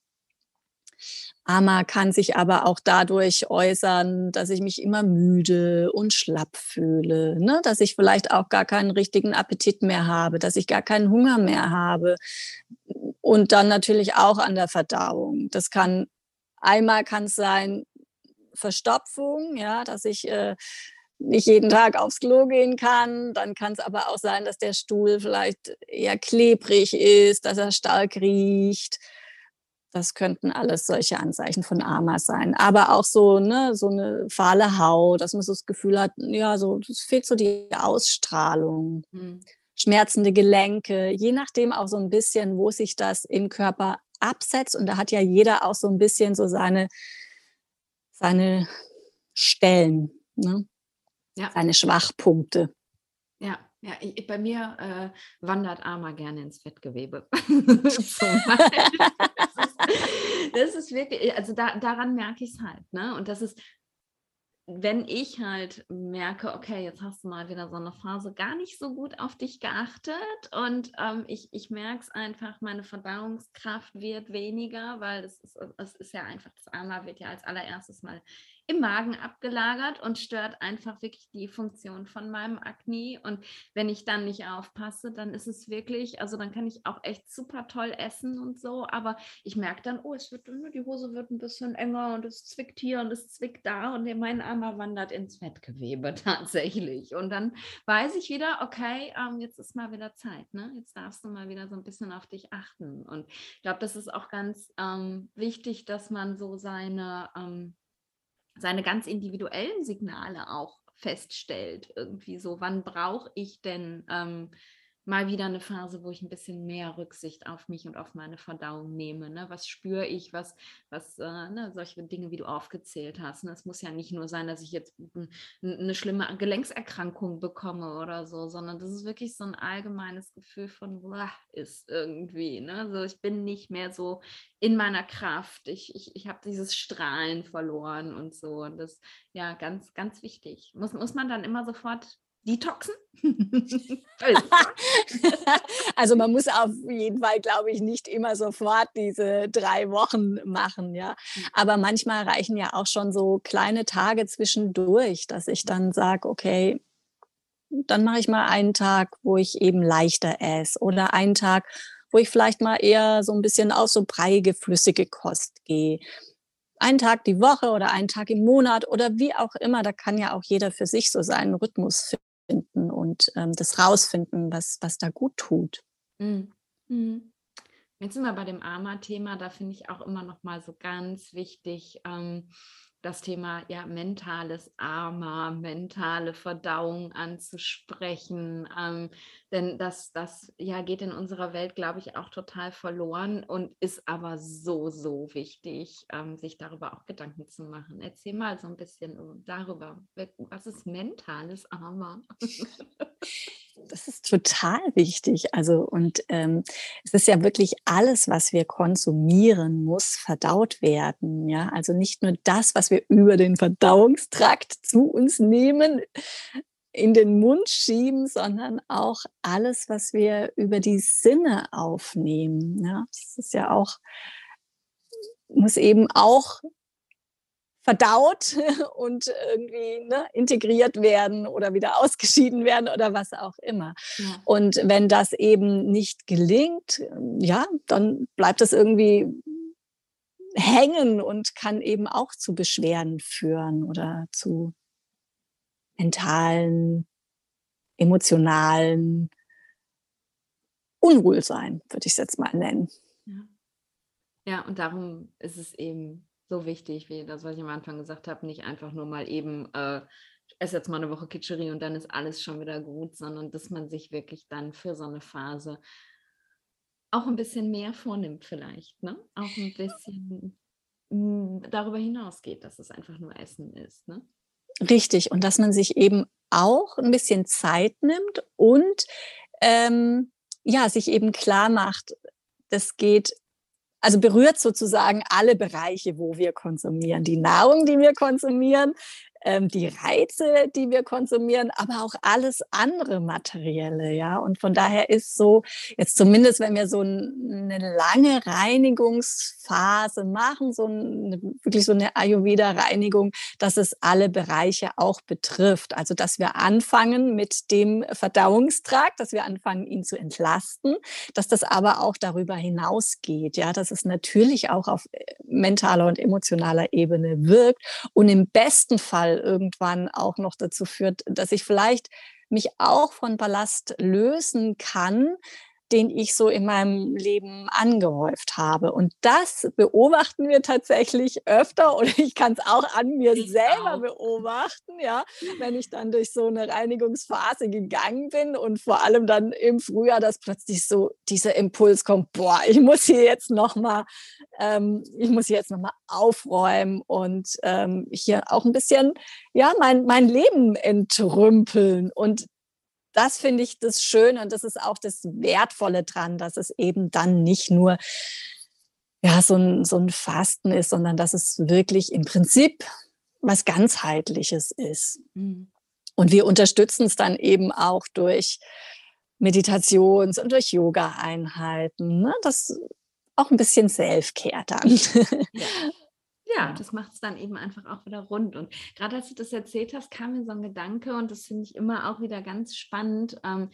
Ama kann sich aber auch dadurch äußern, dass ich mich immer müde und schlapp fühle, ne? dass ich vielleicht auch gar keinen richtigen Appetit mehr habe, dass ich gar keinen Hunger mehr habe. Und dann natürlich auch an der Verdauung. Das kann einmal kann sein Verstopfung, ja, dass ich äh, nicht jeden Tag aufs Klo gehen kann. Dann kann es aber auch sein, dass der Stuhl vielleicht eher klebrig ist, dass er stark riecht. Das könnten alles solche Anzeichen von Ama sein. Aber auch so, ne, so eine fahle Haut, dass man so das Gefühl hat, ja, so, es fehlt so die Ausstrahlung. Hm. Schmerzende Gelenke, je nachdem auch so ein bisschen, wo sich das im Körper absetzt. Und da hat ja jeder auch so ein bisschen so seine, seine Stellen, ne? Ja. seine Schwachpunkte. Ja, ja, ich, bei mir äh, wandert Arma gerne ins Fettgewebe. das ist wirklich, also da, daran merke ich es halt. Ne? Und das ist, wenn ich halt merke, okay, jetzt hast du mal wieder so eine Phase gar nicht so gut auf dich geachtet und ähm, ich, ich merke es einfach, meine Verdauungskraft wird weniger, weil es ist, es ist ja einfach, das Arma wird ja als allererstes mal im Magen abgelagert und stört einfach wirklich die Funktion von meinem Akne. Und wenn ich dann nicht aufpasse, dann ist es wirklich, also dann kann ich auch echt super toll essen und so, aber ich merke dann, oh, es wird, die Hose wird ein bisschen enger und es zwickt hier und es zwickt da und mein Arm wandert ins Fettgewebe tatsächlich. Und dann weiß ich wieder, okay, ähm, jetzt ist mal wieder Zeit, ne? Jetzt darfst du mal wieder so ein bisschen auf dich achten. Und ich glaube, das ist auch ganz ähm, wichtig, dass man so seine ähm, seine ganz individuellen Signale auch feststellt. Irgendwie so, wann brauche ich denn ähm, mal wieder eine Phase, wo ich ein bisschen mehr Rücksicht auf mich und auf meine Verdauung nehme. Ne? Was spüre ich, was, was äh, ne? solche Dinge, wie du aufgezählt hast. Ne? Es muss ja nicht nur sein, dass ich jetzt eine schlimme Gelenkserkrankung bekomme oder so, sondern das ist wirklich so ein allgemeines Gefühl von, boah, ist irgendwie. Ne? Also ich bin nicht mehr so in meiner Kraft. Ich, ich, ich habe dieses Strahlen verloren und so. Und das ja ganz, ganz wichtig. Muss, muss man dann immer sofort detoxen? also man muss auf jeden Fall, glaube ich, nicht immer sofort diese drei Wochen machen, ja. Mhm. Aber manchmal reichen ja auch schon so kleine Tage zwischendurch, dass ich dann sage, okay, dann mache ich mal einen Tag, wo ich eben leichter esse oder einen Tag, wo ich vielleicht mal eher so ein bisschen auf so breiige, flüssige Kost gehe einen Tag die Woche oder einen Tag im Monat oder wie auch immer, da kann ja auch jeder für sich so seinen Rhythmus finden und ähm, das rausfinden, was, was da gut tut. Mhm. Mhm. Jetzt sind wir bei dem AMA-Thema, da finde ich auch immer noch mal so ganz wichtig, ähm, das Thema ja mentales Arma, mentale Verdauung anzusprechen. Ähm, denn das, das ja geht in unserer Welt, glaube ich, auch total verloren und ist aber so, so wichtig, ähm, sich darüber auch Gedanken zu machen. Erzähl mal so ein bisschen darüber. Was ist mentales Arma? Das ist total wichtig. Also, und ähm, es ist ja wirklich alles, was wir konsumieren, muss verdaut werden. Ja, also nicht nur das, was wir über den Verdauungstrakt zu uns nehmen, in den Mund schieben, sondern auch alles, was wir über die Sinne aufnehmen. Ja, das ist ja auch, muss eben auch verdaut und irgendwie ne, integriert werden oder wieder ausgeschieden werden oder was auch immer. Ja. Und wenn das eben nicht gelingt, ja, dann bleibt es irgendwie hängen und kann eben auch zu Beschwerden führen oder zu mentalen, emotionalen Unwohlsein, würde ich es jetzt mal nennen. Ja. ja, und darum ist es eben so wichtig, wie das, was ich am Anfang gesagt habe, nicht einfach nur mal eben, äh, esse jetzt mal eine Woche Kitscherie und dann ist alles schon wieder gut, sondern dass man sich wirklich dann für so eine Phase auch ein bisschen mehr vornimmt vielleicht, ne? Auch ein bisschen hm, darüber hinausgeht, dass es einfach nur Essen ist, ne? Richtig, und dass man sich eben auch ein bisschen Zeit nimmt und ähm, ja, sich eben klar macht, das geht also berührt sozusagen alle Bereiche, wo wir konsumieren. Die Nahrung, die wir konsumieren, ähm, die Reize, die wir konsumieren, aber auch alles andere Materielle, ja. Und von daher ist so, jetzt zumindest, wenn wir so eine lange Reinigungsphase machen, so eine, wirklich so eine Ayurveda-Reinigung, dass es alle Bereiche auch betrifft. Also, dass wir anfangen mit dem Verdauungstrakt, dass wir anfangen, ihn zu entlasten, dass das aber auch darüber hinausgeht, ja, dass es natürlich auch auf äh, mentaler und emotionaler Ebene wirkt und im besten Fall mal irgendwann auch noch dazu führt, dass ich vielleicht mich auch von Ballast lösen kann, den ich so in meinem Leben angehäuft habe. Und das beobachten wir tatsächlich öfter oder ich kann es auch an mir ich selber auch. beobachten, ja, wenn ich dann durch so eine Reinigungsphase gegangen bin und vor allem dann im Frühjahr, dass plötzlich so dieser Impuls kommt, boah, ich muss hier jetzt nochmal, ähm, ich muss hier jetzt nochmal aufräumen und ähm, hier auch ein bisschen, ja, mein, mein Leben entrümpeln. Und das finde ich das Schöne und das ist auch das Wertvolle dran, dass es eben dann nicht nur ja, so, ein, so ein Fasten ist, sondern dass es wirklich im Prinzip was ganzheitliches ist. Mhm. Und wir unterstützen es dann eben auch durch Meditations- und durch Yoga-Einheiten. Ne? Das auch ein bisschen Self-Care dann. Ja. Ja, das macht es dann eben einfach auch wieder rund. Und gerade als du das erzählt hast, kam mir so ein Gedanke und das finde ich immer auch wieder ganz spannend. Ähm,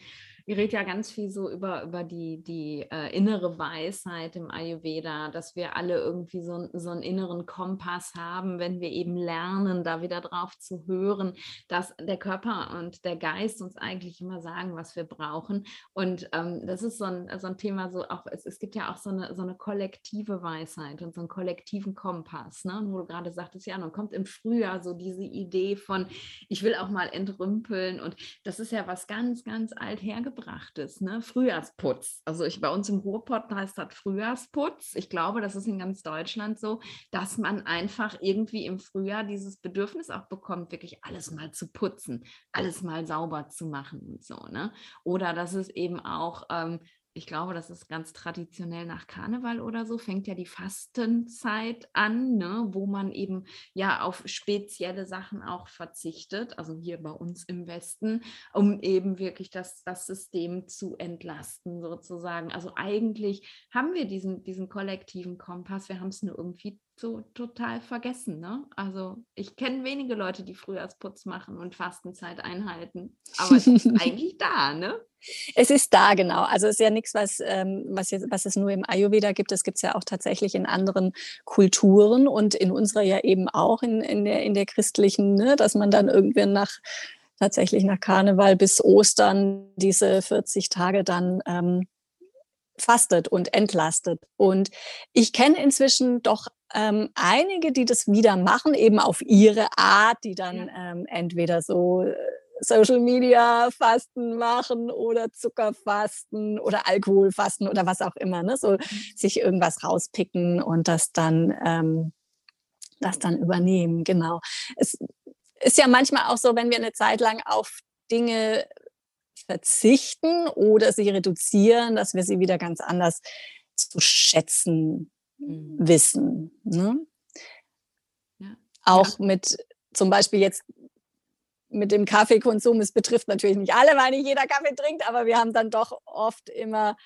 ihr redet ja ganz viel so über, über die, die äh, innere Weisheit im Ayurveda, dass wir alle irgendwie so, so einen inneren Kompass haben, wenn wir eben lernen, da wieder drauf zu hören, dass der Körper und der Geist uns eigentlich immer sagen, was wir brauchen. Und ähm, das ist so ein, so ein Thema, so auch, es, es gibt ja auch so eine, so eine kollektive Weisheit und so einen kollektiven Kompass, ne? wo du gerade sagtest, ja, dann kommt im Frühjahr so diese Idee von, ich will auch mal entrümpeln und das ist ja was ganz, ganz alt hergebracht Angebrachtes, ne? Frühjahrsputz. Also ich bei uns im Ruhrpott heißt das Frühjahrsputz. Ich glaube, das ist in ganz Deutschland so, dass man einfach irgendwie im Frühjahr dieses Bedürfnis auch bekommt, wirklich alles mal zu putzen, alles mal sauber zu machen und so, ne? Oder dass es eben auch ähm, ich glaube, das ist ganz traditionell nach Karneval oder so, fängt ja die Fastenzeit an, ne, wo man eben ja auf spezielle Sachen auch verzichtet, also hier bei uns im Westen, um eben wirklich das, das System zu entlasten sozusagen. Also eigentlich haben wir diesen, diesen kollektiven Kompass, wir haben es nur irgendwie so total vergessen. Ne? Also ich kenne wenige Leute, die Frühjahrsputz machen und Fastenzeit einhalten. Aber es ist eigentlich da, ne? Es ist da, genau. Also es ist ja nichts, was, ähm, was, jetzt, was es nur im Ayurveda gibt. Es gibt es ja auch tatsächlich in anderen Kulturen und in unserer ja eben auch in, in, der, in der christlichen, ne? dass man dann irgendwie nach tatsächlich nach Karneval bis Ostern diese 40 Tage dann ähm, fastet und entlastet. Und ich kenne inzwischen doch ähm, einige, die das wieder machen, eben auf ihre Art, die dann ähm, entweder so äh, Social Media Fasten machen oder Zuckerfasten oder Alkoholfasten oder was auch immer, ne? so mhm. sich irgendwas rauspicken und das dann, ähm, das dann übernehmen. Genau. Es ist ja manchmal auch so, wenn wir eine Zeit lang auf Dinge verzichten oder sie reduzieren, dass wir sie wieder ganz anders zu schätzen mhm. wissen. Ne? Ja. Auch ja. mit zum Beispiel jetzt mit dem Kaffeekonsum. Es betrifft natürlich nicht alle, weil nicht jeder Kaffee trinkt, aber wir haben dann doch oft immer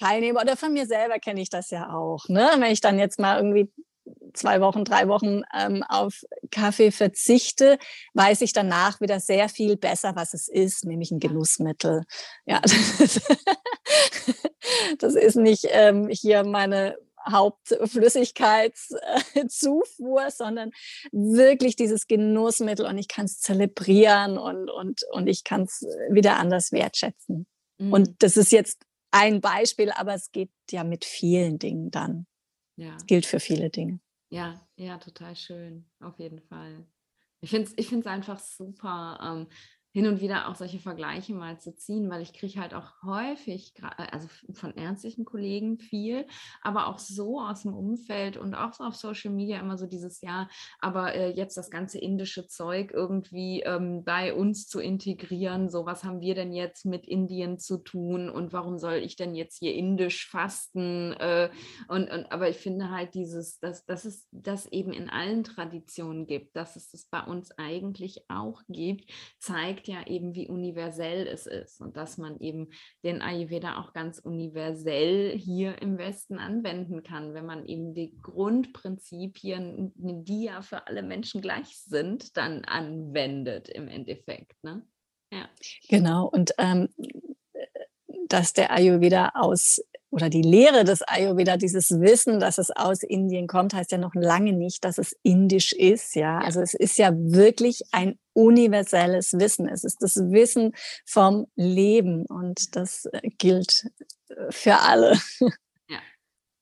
Teilnehmer oder von mir selber kenne ich das ja auch. Ne? Wenn ich dann jetzt mal irgendwie zwei Wochen, drei Wochen ähm, auf Kaffee verzichte, weiß ich danach wieder sehr viel besser, was es ist, nämlich ein Genussmittel. Ja, das ist, das ist nicht ähm, hier meine Hauptflüssigkeitszufuhr, sondern wirklich dieses Genussmittel und ich kann es zelebrieren und, und, und ich kann es wieder anders wertschätzen. Mhm. Und das ist jetzt ein Beispiel, aber es geht ja mit vielen Dingen dann. Ja. Das gilt für viele Dinge. Ja, ja, total schön, auf jeden Fall. Ich finde es ich einfach super, ähm, hin und wieder auch solche Vergleiche mal zu ziehen, weil ich kriege halt auch häufig, äh, also von ärztlichen Kollegen viel, aber auch so aus dem Umfeld und auch so auf Social Media immer so dieses Jahr, aber äh, jetzt das ganze indische Zeug irgendwie ähm, bei uns zu integrieren, so was haben wir denn jetzt mit Indien zu tun und warum soll ich denn jetzt hier indisch fasten? Äh, und, und aber ich finde halt dieses, dass, dass es das eben in allen Traditionen gibt, dass es das bei uns eigentlich auch gibt, zeigt ja eben, wie universell es ist und dass man eben den Ayurveda auch ganz universell hier im Westen anwenden kann, wenn man eben die Grundprinzipien, die ja für alle Menschen gleich sind, dann anwendet im Endeffekt. Ne? Ja. Genau, und ähm, dass der Ayurveda aus oder die Lehre des Ayurveda, dieses Wissen, dass es aus Indien kommt, heißt ja noch lange nicht, dass es indisch ist. Ja, also es ist ja wirklich ein universelles Wissen. Es ist das Wissen vom Leben und das äh, gilt äh, für alle.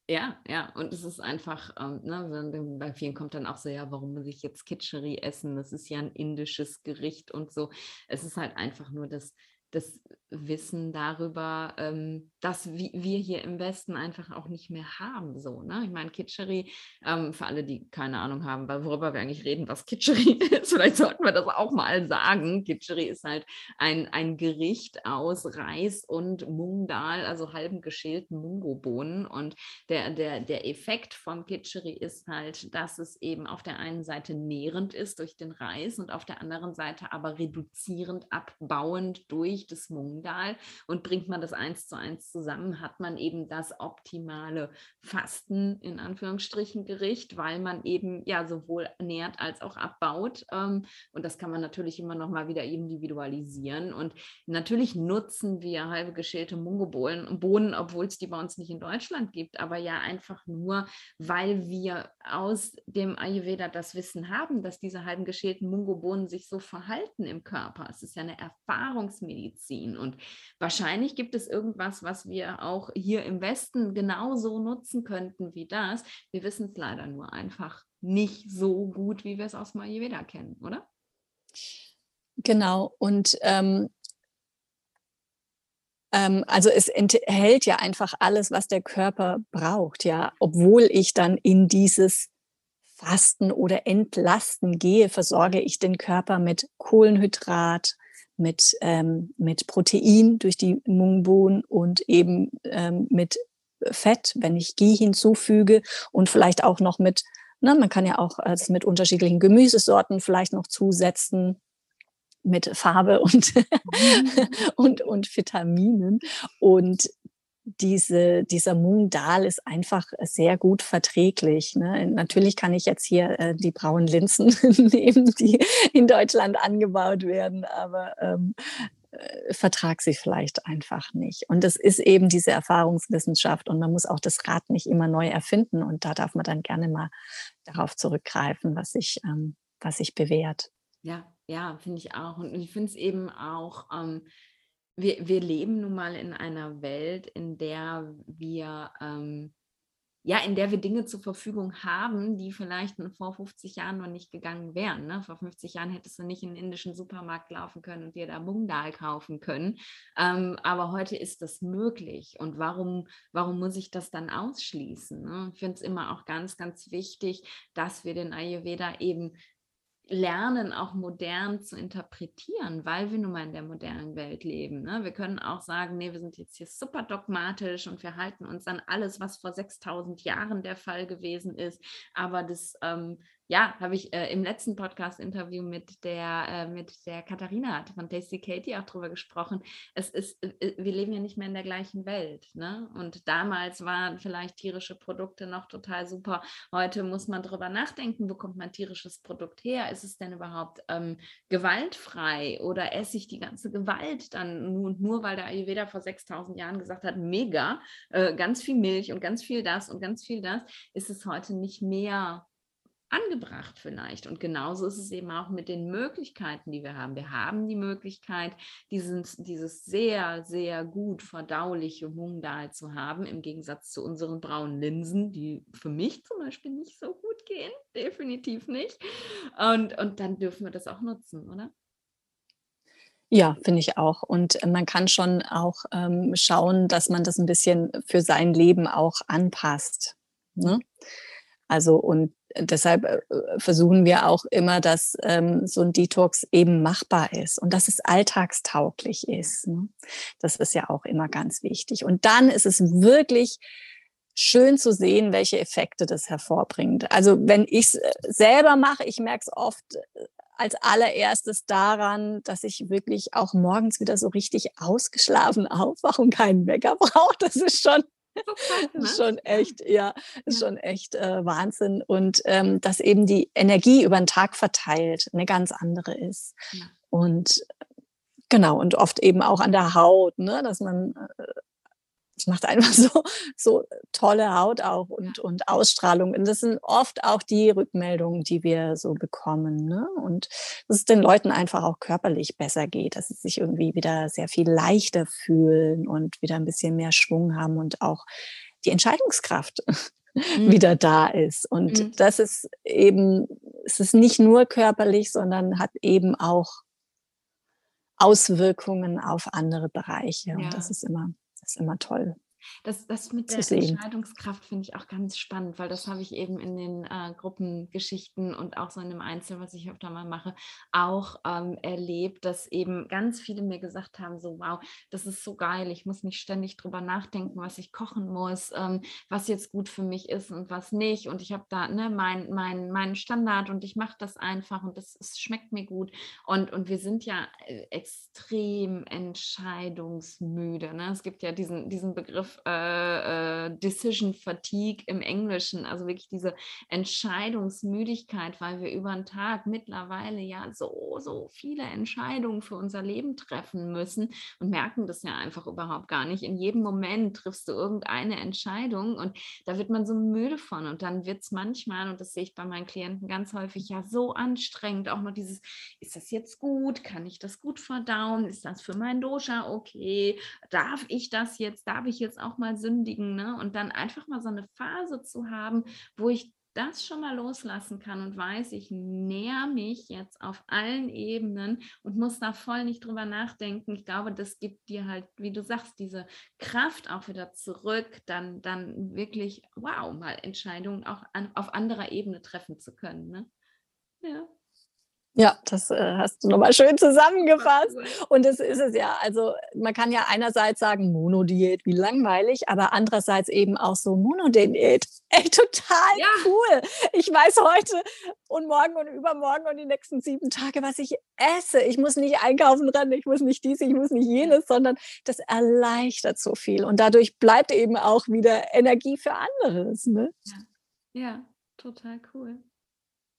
Ja, ja, und es ist einfach, ähm, ne, bei vielen kommt dann auch so, ja, warum muss ich jetzt Kitchery essen? Das ist ja ein indisches Gericht und so. Es ist halt einfach nur das, das Wissen darüber, ähm, dass wir hier im Westen einfach auch nicht mehr haben. So, ne? Ich meine, Kitscheri, ähm, für alle, die keine Ahnung haben, worüber wir eigentlich reden, was Kitscheri ist, vielleicht sollten wir das auch mal sagen. Kitscheri ist halt ein, ein Gericht aus Reis und Mungdal, also halben geschälten Mungobohnen. Und der, der, der Effekt vom Kitscheri ist halt, dass es eben auf der einen Seite nährend ist durch den Reis und auf der anderen Seite aber reduzierend, abbauend durch das Mungdal. Und bringt man das eins zu eins zusammen, hat man eben das optimale Fasten in Anführungsstrichen Gericht, weil man eben ja sowohl nährt als auch abbaut. Ähm, und das kann man natürlich immer noch mal wieder individualisieren. Und natürlich nutzen wir halbe geschälte Mungobohnen, obwohl es die bei uns nicht in Deutschland gibt, aber ja einfach nur, weil wir aus dem Ayurveda das Wissen haben, dass diese halben geschälten Mungobohnen sich so verhalten im Körper. Es ist ja eine Erfahrungsmedizin und wahrscheinlich gibt es irgendwas, was wir auch hier im Westen genauso nutzen könnten wie das. Wir wissen es leider nur einfach nicht so gut, wie wir es aus Ayurveda kennen, oder? Genau. Und ähm, ähm, also es enthält ja einfach alles, was der Körper braucht, ja, obwohl ich dann in dieses Fasten oder Entlasten gehe, versorge ich den Körper mit Kohlenhydrat, mit, ähm, mit Protein durch die Mungbohnen und eben ähm, mit Fett, wenn ich Ghee hinzufüge und vielleicht auch noch mit, na, man kann ja auch also mit unterschiedlichen Gemüsesorten vielleicht noch zusetzen mit Farbe und, mhm. und, und Vitaminen. Und diese, dieser Mung Dal ist einfach sehr gut verträglich. Ne? Natürlich kann ich jetzt hier äh, die braunen Linsen nehmen, die in Deutschland angebaut werden, aber ähm, äh, vertrag sie vielleicht einfach nicht. Und das ist eben diese Erfahrungswissenschaft und man muss auch das Rad nicht immer neu erfinden und da darf man dann gerne mal darauf zurückgreifen, was sich, ähm, was sich bewährt. Ja, ja, finde ich auch. Und ich finde es eben auch ähm, wir, wir leben nun mal in einer Welt, in der wir ähm, ja, in der wir Dinge zur Verfügung haben, die vielleicht vor 50 Jahren noch nicht gegangen wären. Ne? Vor 50 Jahren hättest du nicht in den indischen Supermarkt laufen können und dir da Mungdal kaufen können. Ähm, aber heute ist das möglich. Und warum, warum muss ich das dann ausschließen? Ne? Ich finde es immer auch ganz, ganz wichtig, dass wir den Ayurveda eben lernen, auch modern zu interpretieren, weil wir nun mal in der modernen Welt leben. Ne? Wir können auch sagen, nee, wir sind jetzt hier super dogmatisch und wir halten uns an alles, was vor 6000 Jahren der Fall gewesen ist. Aber das ähm, ja, habe ich äh, im letzten Podcast-Interview mit der, äh, mit der Katharina von Tasty Katie auch drüber gesprochen. Es ist, äh, äh, wir leben ja nicht mehr in der gleichen Welt. Ne? Und damals waren vielleicht tierische Produkte noch total super. Heute muss man drüber nachdenken, wo kommt mein tierisches Produkt her? Ist es denn überhaupt ähm, gewaltfrei oder esse ich die ganze Gewalt dann nur, nur weil der Ayurveda vor 6000 Jahren gesagt hat, mega, äh, ganz viel Milch und ganz viel das und ganz viel das, ist es heute nicht mehr angebracht vielleicht. Und genauso ist es eben auch mit den Möglichkeiten, die wir haben. Wir haben die Möglichkeit, dieses, dieses sehr, sehr gut verdauliche Mungdal zu haben, im Gegensatz zu unseren braunen Linsen, die für mich zum Beispiel nicht so gut gehen. Definitiv nicht. Und, und dann dürfen wir das auch nutzen, oder? Ja, finde ich auch. Und man kann schon auch ähm, schauen, dass man das ein bisschen für sein Leben auch anpasst. Ne? Also und deshalb äh, versuchen wir auch immer, dass ähm, so ein Detox eben machbar ist und dass es alltagstauglich ist. Ne? Das ist ja auch immer ganz wichtig. Und dann ist es wirklich schön zu sehen, welche Effekte das hervorbringt. Also wenn ich es äh, selber mache, ich merke es oft äh, als allererstes daran, dass ich wirklich auch morgens wieder so richtig ausgeschlafen aufwache und keinen Wecker brauche. Das ist schon das ist schon echt, ja, ist schon echt äh, Wahnsinn. Und ähm, dass eben die Energie über den Tag verteilt eine ganz andere ist. Ja. Und genau, und oft eben auch an der Haut, ne, dass man äh, es macht einfach so, so tolle Haut auch und, und Ausstrahlung. Und das sind oft auch die Rückmeldungen, die wir so bekommen. Ne? Und dass es den Leuten einfach auch körperlich besser geht, dass sie sich irgendwie wieder sehr viel leichter fühlen und wieder ein bisschen mehr Schwung haben und auch die Entscheidungskraft mhm. wieder da ist. Und mhm. das ist eben, es ist nicht nur körperlich, sondern hat eben auch Auswirkungen auf andere Bereiche. Ja. Und das ist immer ist immer toll. Das, das mit der Entscheidungskraft finde ich auch ganz spannend, weil das habe ich eben in den äh, Gruppengeschichten und auch so in dem Einzel, was ich öfter mal mache, auch ähm, erlebt, dass eben ganz viele mir gesagt haben, so wow, das ist so geil, ich muss nicht ständig drüber nachdenken, was ich kochen muss, ähm, was jetzt gut für mich ist und was nicht und ich habe da ne, meinen mein, mein Standard und ich mache das einfach und das, es schmeckt mir gut und, und wir sind ja äh, extrem entscheidungsmüde. Ne? Es gibt ja diesen, diesen Begriff äh, äh, Decision Fatigue im Englischen, also wirklich diese Entscheidungsmüdigkeit, weil wir über den Tag mittlerweile ja so, so viele Entscheidungen für unser Leben treffen müssen und merken das ja einfach überhaupt gar nicht. In jedem Moment triffst du irgendeine Entscheidung und da wird man so müde von und dann wird es manchmal, und das sehe ich bei meinen Klienten ganz häufig, ja so anstrengend, auch noch dieses, ist das jetzt gut? Kann ich das gut verdauen? Ist das für mein Dosha okay? Darf ich das jetzt? Darf ich jetzt auch mal sündigen, ne? Und dann einfach mal so eine Phase zu haben, wo ich das schon mal loslassen kann und weiß, ich näher mich jetzt auf allen Ebenen und muss da voll nicht drüber nachdenken. Ich glaube, das gibt dir halt, wie du sagst, diese Kraft auch wieder zurück, dann, dann wirklich, wow, mal Entscheidungen auch an, auf anderer Ebene treffen zu können. Ne? Ja. Ja, das äh, hast du nochmal schön zusammengefasst. Und das ist es ja. Also man kann ja einerseits sagen, Monodiät, wie langweilig, aber andererseits eben auch so Monodiät. Ey, total ja. cool. Ich weiß heute und morgen und übermorgen und die nächsten sieben Tage, was ich esse. Ich muss nicht einkaufen rennen, ich muss nicht dies, ich muss nicht jenes, sondern das erleichtert so viel. Und dadurch bleibt eben auch wieder Energie für anderes. Ne? Ja. ja, total cool.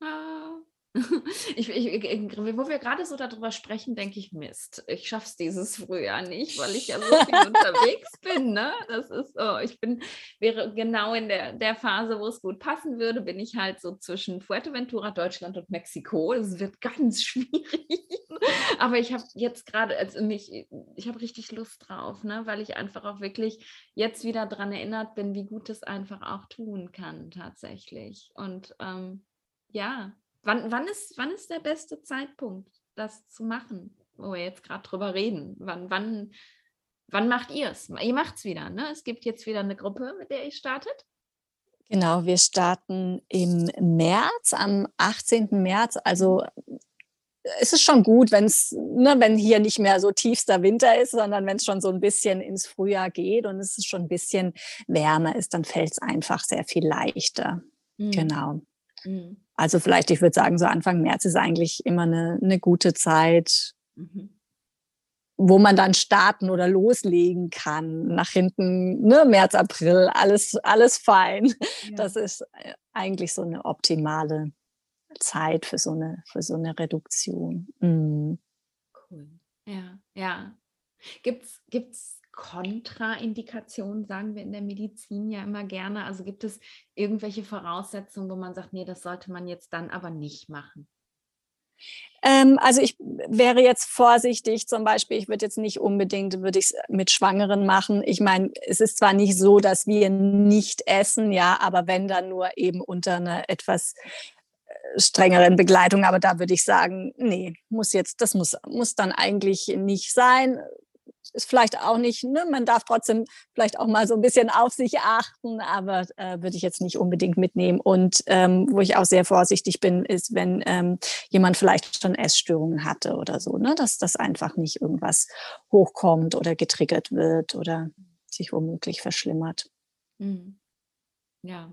Ah. Ich, ich, wo wir gerade so darüber sprechen, denke ich, Mist, ich schaffe es dieses Frühjahr nicht, weil ich ja so viel unterwegs bin. Ne? Das ist so, ich bin, wäre genau in der, der Phase, wo es gut passen würde, bin ich halt so zwischen Fuerteventura, Deutschland und Mexiko. Das wird ganz schwierig. Aber ich habe jetzt gerade, also mich, ich habe richtig Lust drauf, ne? weil ich einfach auch wirklich jetzt wieder daran erinnert bin, wie gut es einfach auch tun kann, tatsächlich. Und ähm, ja, Wann, wann, ist, wann ist der beste Zeitpunkt, das zu machen, wo wir jetzt gerade drüber reden? Wann, wann, wann macht ihr es? Ihr macht es wieder, ne? Es gibt jetzt wieder eine Gruppe, mit der ihr startet. Genau, wir starten im März, am 18. März. Also es ist schon gut, wenn's, ne, wenn hier nicht mehr so tiefster Winter ist, sondern wenn es schon so ein bisschen ins Frühjahr geht und es schon ein bisschen wärmer ist, dann fällt es einfach sehr viel leichter. Mhm. Genau. Mhm. Also vielleicht, ich würde sagen, so Anfang März ist eigentlich immer eine, eine gute Zeit, mhm. wo man dann starten oder loslegen kann. Nach hinten, ne, März, April, alles, alles fein. Ja. Das ist äh, eigentlich so eine optimale Zeit für so eine, für so eine Reduktion. Mhm. Cool. Ja, ja. Gibt's, gibt's Kontraindikationen, sagen wir in der Medizin ja immer gerne. Also gibt es irgendwelche Voraussetzungen, wo man sagt, nee, das sollte man jetzt dann aber nicht machen? Ähm, also ich wäre jetzt vorsichtig, zum Beispiel, ich würde jetzt nicht unbedingt, würde ich es mit Schwangeren machen. Ich meine, es ist zwar nicht so, dass wir nicht essen, ja, aber wenn dann nur eben unter einer etwas äh, strengeren Begleitung, aber da würde ich sagen, nee, muss jetzt, das muss, muss dann eigentlich nicht sein ist vielleicht auch nicht, ne, man darf trotzdem vielleicht auch mal so ein bisschen auf sich achten, aber äh, würde ich jetzt nicht unbedingt mitnehmen. Und ähm, wo ich auch sehr vorsichtig bin, ist, wenn ähm, jemand vielleicht schon Essstörungen hatte oder so, ne, dass das einfach nicht irgendwas hochkommt oder getriggert wird oder sich womöglich verschlimmert. Mhm. Ja,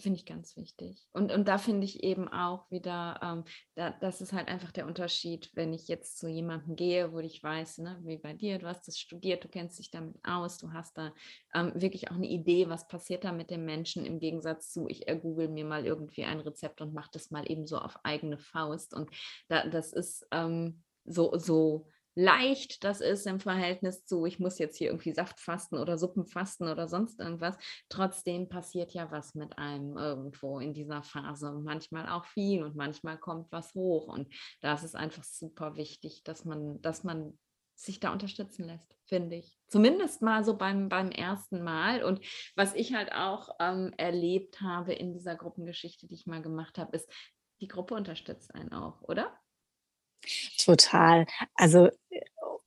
Finde ich ganz wichtig. Und, und da finde ich eben auch wieder, ähm, da, das ist halt einfach der Unterschied, wenn ich jetzt zu jemandem gehe, wo ich weiß, ne, wie bei dir, du hast das studiert, du kennst dich damit aus, du hast da ähm, wirklich auch eine Idee, was passiert da mit dem Menschen im Gegensatz zu, ich ergoogle mir mal irgendwie ein Rezept und mache das mal eben so auf eigene Faust. Und da, das ist ähm, so, so leicht das ist im Verhältnis zu, ich muss jetzt hier irgendwie Saft fasten oder Suppen fasten oder sonst irgendwas. Trotzdem passiert ja was mit einem irgendwo in dieser Phase manchmal auch viel und manchmal kommt was hoch. Und da ist einfach super wichtig, dass man, dass man sich da unterstützen lässt, finde ich. Zumindest mal so beim, beim ersten Mal. Und was ich halt auch ähm, erlebt habe in dieser Gruppengeschichte, die ich mal gemacht habe, ist, die Gruppe unterstützt einen auch, oder? Total. Also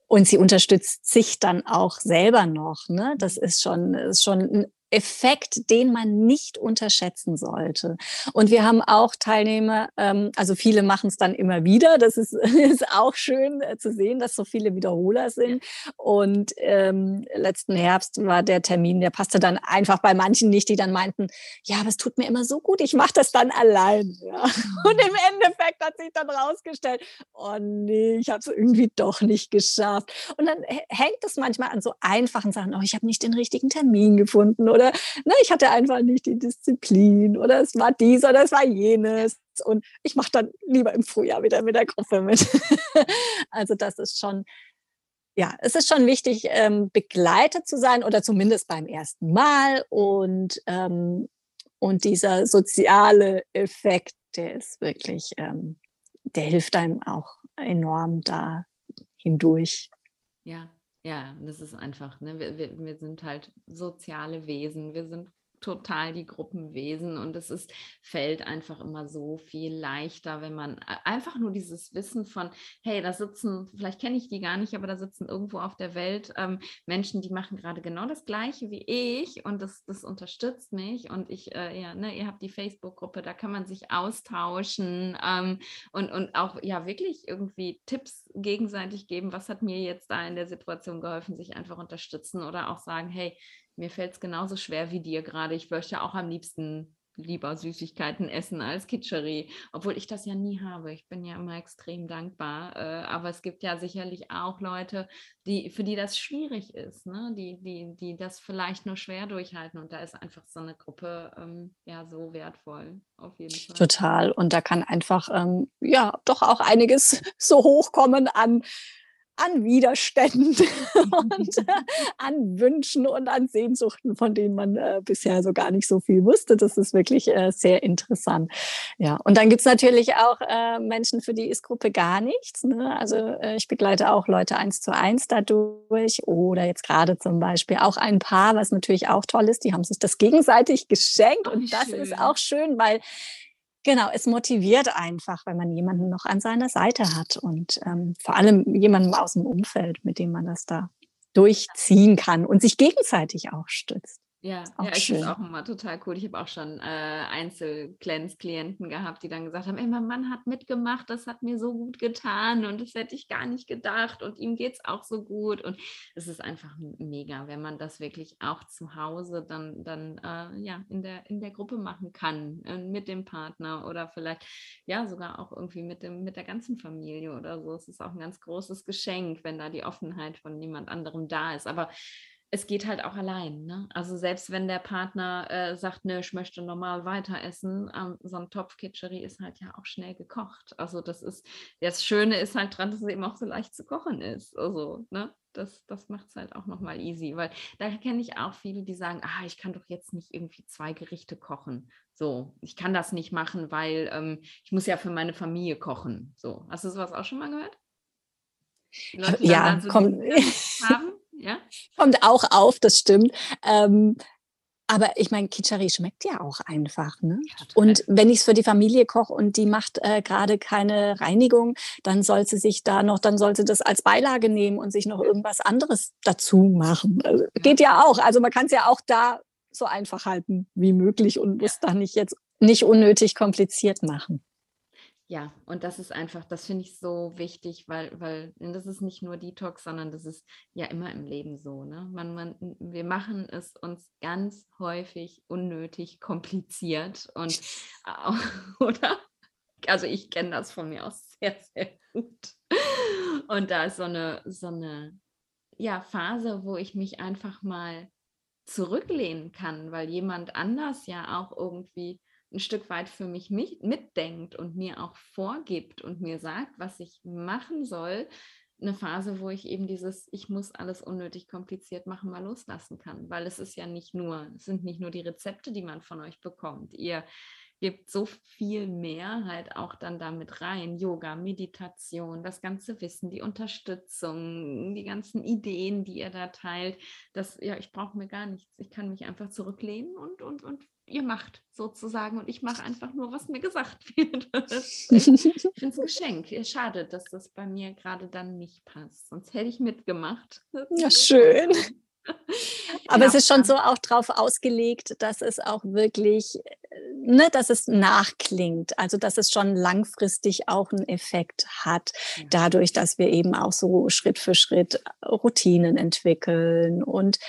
und sie unterstützt sich dann auch selber noch. Ne? Das ist schon, ist schon Effekt, den man nicht unterschätzen sollte. Und wir haben auch Teilnehmer, ähm, also viele machen es dann immer wieder. Das ist, ist auch schön äh, zu sehen, dass so viele Wiederholer sind. Und ähm, letzten Herbst war der Termin, der passte dann einfach bei manchen nicht, die dann meinten, ja, aber es tut mir immer so gut, ich mache das dann allein. Ja. Und im Endeffekt hat sich dann rausgestellt, oh nee, ich habe es irgendwie doch nicht geschafft. Und dann hängt es manchmal an so einfachen Sachen, oh, ich habe nicht den richtigen Termin gefunden oder oder ne, ich hatte einfach nicht die Disziplin oder es war dies oder es war jenes. Und ich mache dann lieber im Frühjahr wieder mit der Gruppe mit. also das ist schon, ja, es ist schon wichtig, ähm, begleitet zu sein oder zumindest beim ersten Mal. Und, ähm, und dieser soziale Effekt, der ist wirklich, ähm, der hilft einem auch enorm da hindurch. Ja, ja, das ist einfach, ne? wir, wir, wir sind halt soziale Wesen, wir sind total die Gruppenwesen und es ist, fällt einfach immer so viel leichter, wenn man einfach nur dieses Wissen von, hey, da sitzen, vielleicht kenne ich die gar nicht, aber da sitzen irgendwo auf der Welt ähm, Menschen, die machen gerade genau das Gleiche wie ich und das, das unterstützt mich und ich, äh, ja, ne, ihr habt die Facebook-Gruppe, da kann man sich austauschen ähm, und, und auch ja wirklich irgendwie Tipps gegenseitig geben, was hat mir jetzt da in der Situation geholfen, sich einfach unterstützen oder auch sagen, hey, mir fällt es genauso schwer wie dir gerade. Ich möchte auch am liebsten lieber Süßigkeiten essen als Kitscherie, obwohl ich das ja nie habe. Ich bin ja immer extrem dankbar. Äh, aber es gibt ja sicherlich auch Leute, die, für die das schwierig ist, ne? die, die, die das vielleicht nur schwer durchhalten. Und da ist einfach so eine Gruppe ähm, ja so wertvoll, auf jeden Fall. Total. Und da kann einfach ähm, ja doch auch einiges so hochkommen an an Widerständen und äh, an Wünschen und an Sehnsuchten, von denen man äh, bisher so gar nicht so viel wusste. Das ist wirklich äh, sehr interessant. Ja, und dann gibt's natürlich auch äh, Menschen, für die ist Gruppe gar nichts. Ne? Also äh, ich begleite auch Leute eins zu eins dadurch oder jetzt gerade zum Beispiel auch ein Paar, was natürlich auch toll ist. Die haben sich das gegenseitig geschenkt oh, und das schön. ist auch schön, weil Genau, es motiviert einfach, wenn man jemanden noch an seiner Seite hat und ähm, vor allem jemanden aus dem Umfeld, mit dem man das da durchziehen kann und sich gegenseitig auch stützt. Ja, ja ich finde es auch immer total cool. Ich habe auch schon äh, Einzelklienten gehabt, die dann gesagt haben, ey, mein Mann hat mitgemacht, das hat mir so gut getan und das hätte ich gar nicht gedacht und ihm geht es auch so gut. Und es ist einfach mega, wenn man das wirklich auch zu Hause dann, dann äh, ja, in der, in der Gruppe machen kann, äh, mit dem Partner oder vielleicht ja sogar auch irgendwie mit, dem, mit der ganzen Familie oder so. Es ist auch ein ganz großes Geschenk, wenn da die Offenheit von niemand anderem da ist. Aber es geht halt auch allein. Ne? Also selbst wenn der Partner äh, sagt, ne, ich möchte normal weiter essen, ähm, so ein Topf Kitcherie ist halt ja auch schnell gekocht. Also das ist, das Schöne ist halt dran, dass es eben auch so leicht zu kochen ist. Also, ne? Das, das macht es halt auch nochmal easy, weil da kenne ich auch viele, die sagen, ah, ich kann doch jetzt nicht irgendwie zwei Gerichte kochen. So, ich kann das nicht machen, weil ähm, ich muss ja für meine Familie kochen. So, hast du sowas auch schon mal gehört? Leute, ja, so kommt. Haben? Ja? Kommt auch auf, das stimmt. Ähm, aber ich meine, Kichari schmeckt ja auch einfach. Ne? Ja, und wenn ich es für die Familie koche und die macht äh, gerade keine Reinigung, dann soll sie sich da noch, dann soll sie das als Beilage nehmen und sich noch irgendwas anderes dazu machen. Also, ja. Geht ja auch. Also man kann es ja auch da so einfach halten wie möglich und muss ja. da nicht jetzt nicht unnötig kompliziert machen. Ja, und das ist einfach, das finde ich so wichtig, weil, weil das ist nicht nur Detox, sondern das ist ja immer im Leben so. Ne? Man, man, wir machen es uns ganz häufig unnötig kompliziert und oder? Also ich kenne das von mir aus sehr, sehr gut. Und da ist so eine, so eine ja, Phase, wo ich mich einfach mal zurücklehnen kann, weil jemand anders ja auch irgendwie ein Stück weit für mich mitdenkt und mir auch vorgibt und mir sagt, was ich machen soll, eine Phase, wo ich eben dieses, ich muss alles unnötig kompliziert machen, mal loslassen kann. Weil es ist ja nicht nur, es sind nicht nur die Rezepte, die man von euch bekommt. Ihr gibt so viel mehr halt auch dann damit rein. Yoga, Meditation, das ganze Wissen, die Unterstützung, die ganzen Ideen, die ihr da teilt. Das, ja, ich brauche mir gar nichts. Ich kann mich einfach zurücklehnen und, und, und ihr macht sozusagen und ich mache einfach nur, was mir gesagt wird. ich finde es Geschenk. Schade, dass das bei mir gerade dann nicht passt. Sonst hätte ich mitgemacht. Ja, schön. Aber ja, es ist schon so auch darauf ausgelegt, dass es auch wirklich, ne, dass es nachklingt, also dass es schon langfristig auch einen Effekt hat, dadurch, dass wir eben auch so Schritt für Schritt Routinen entwickeln und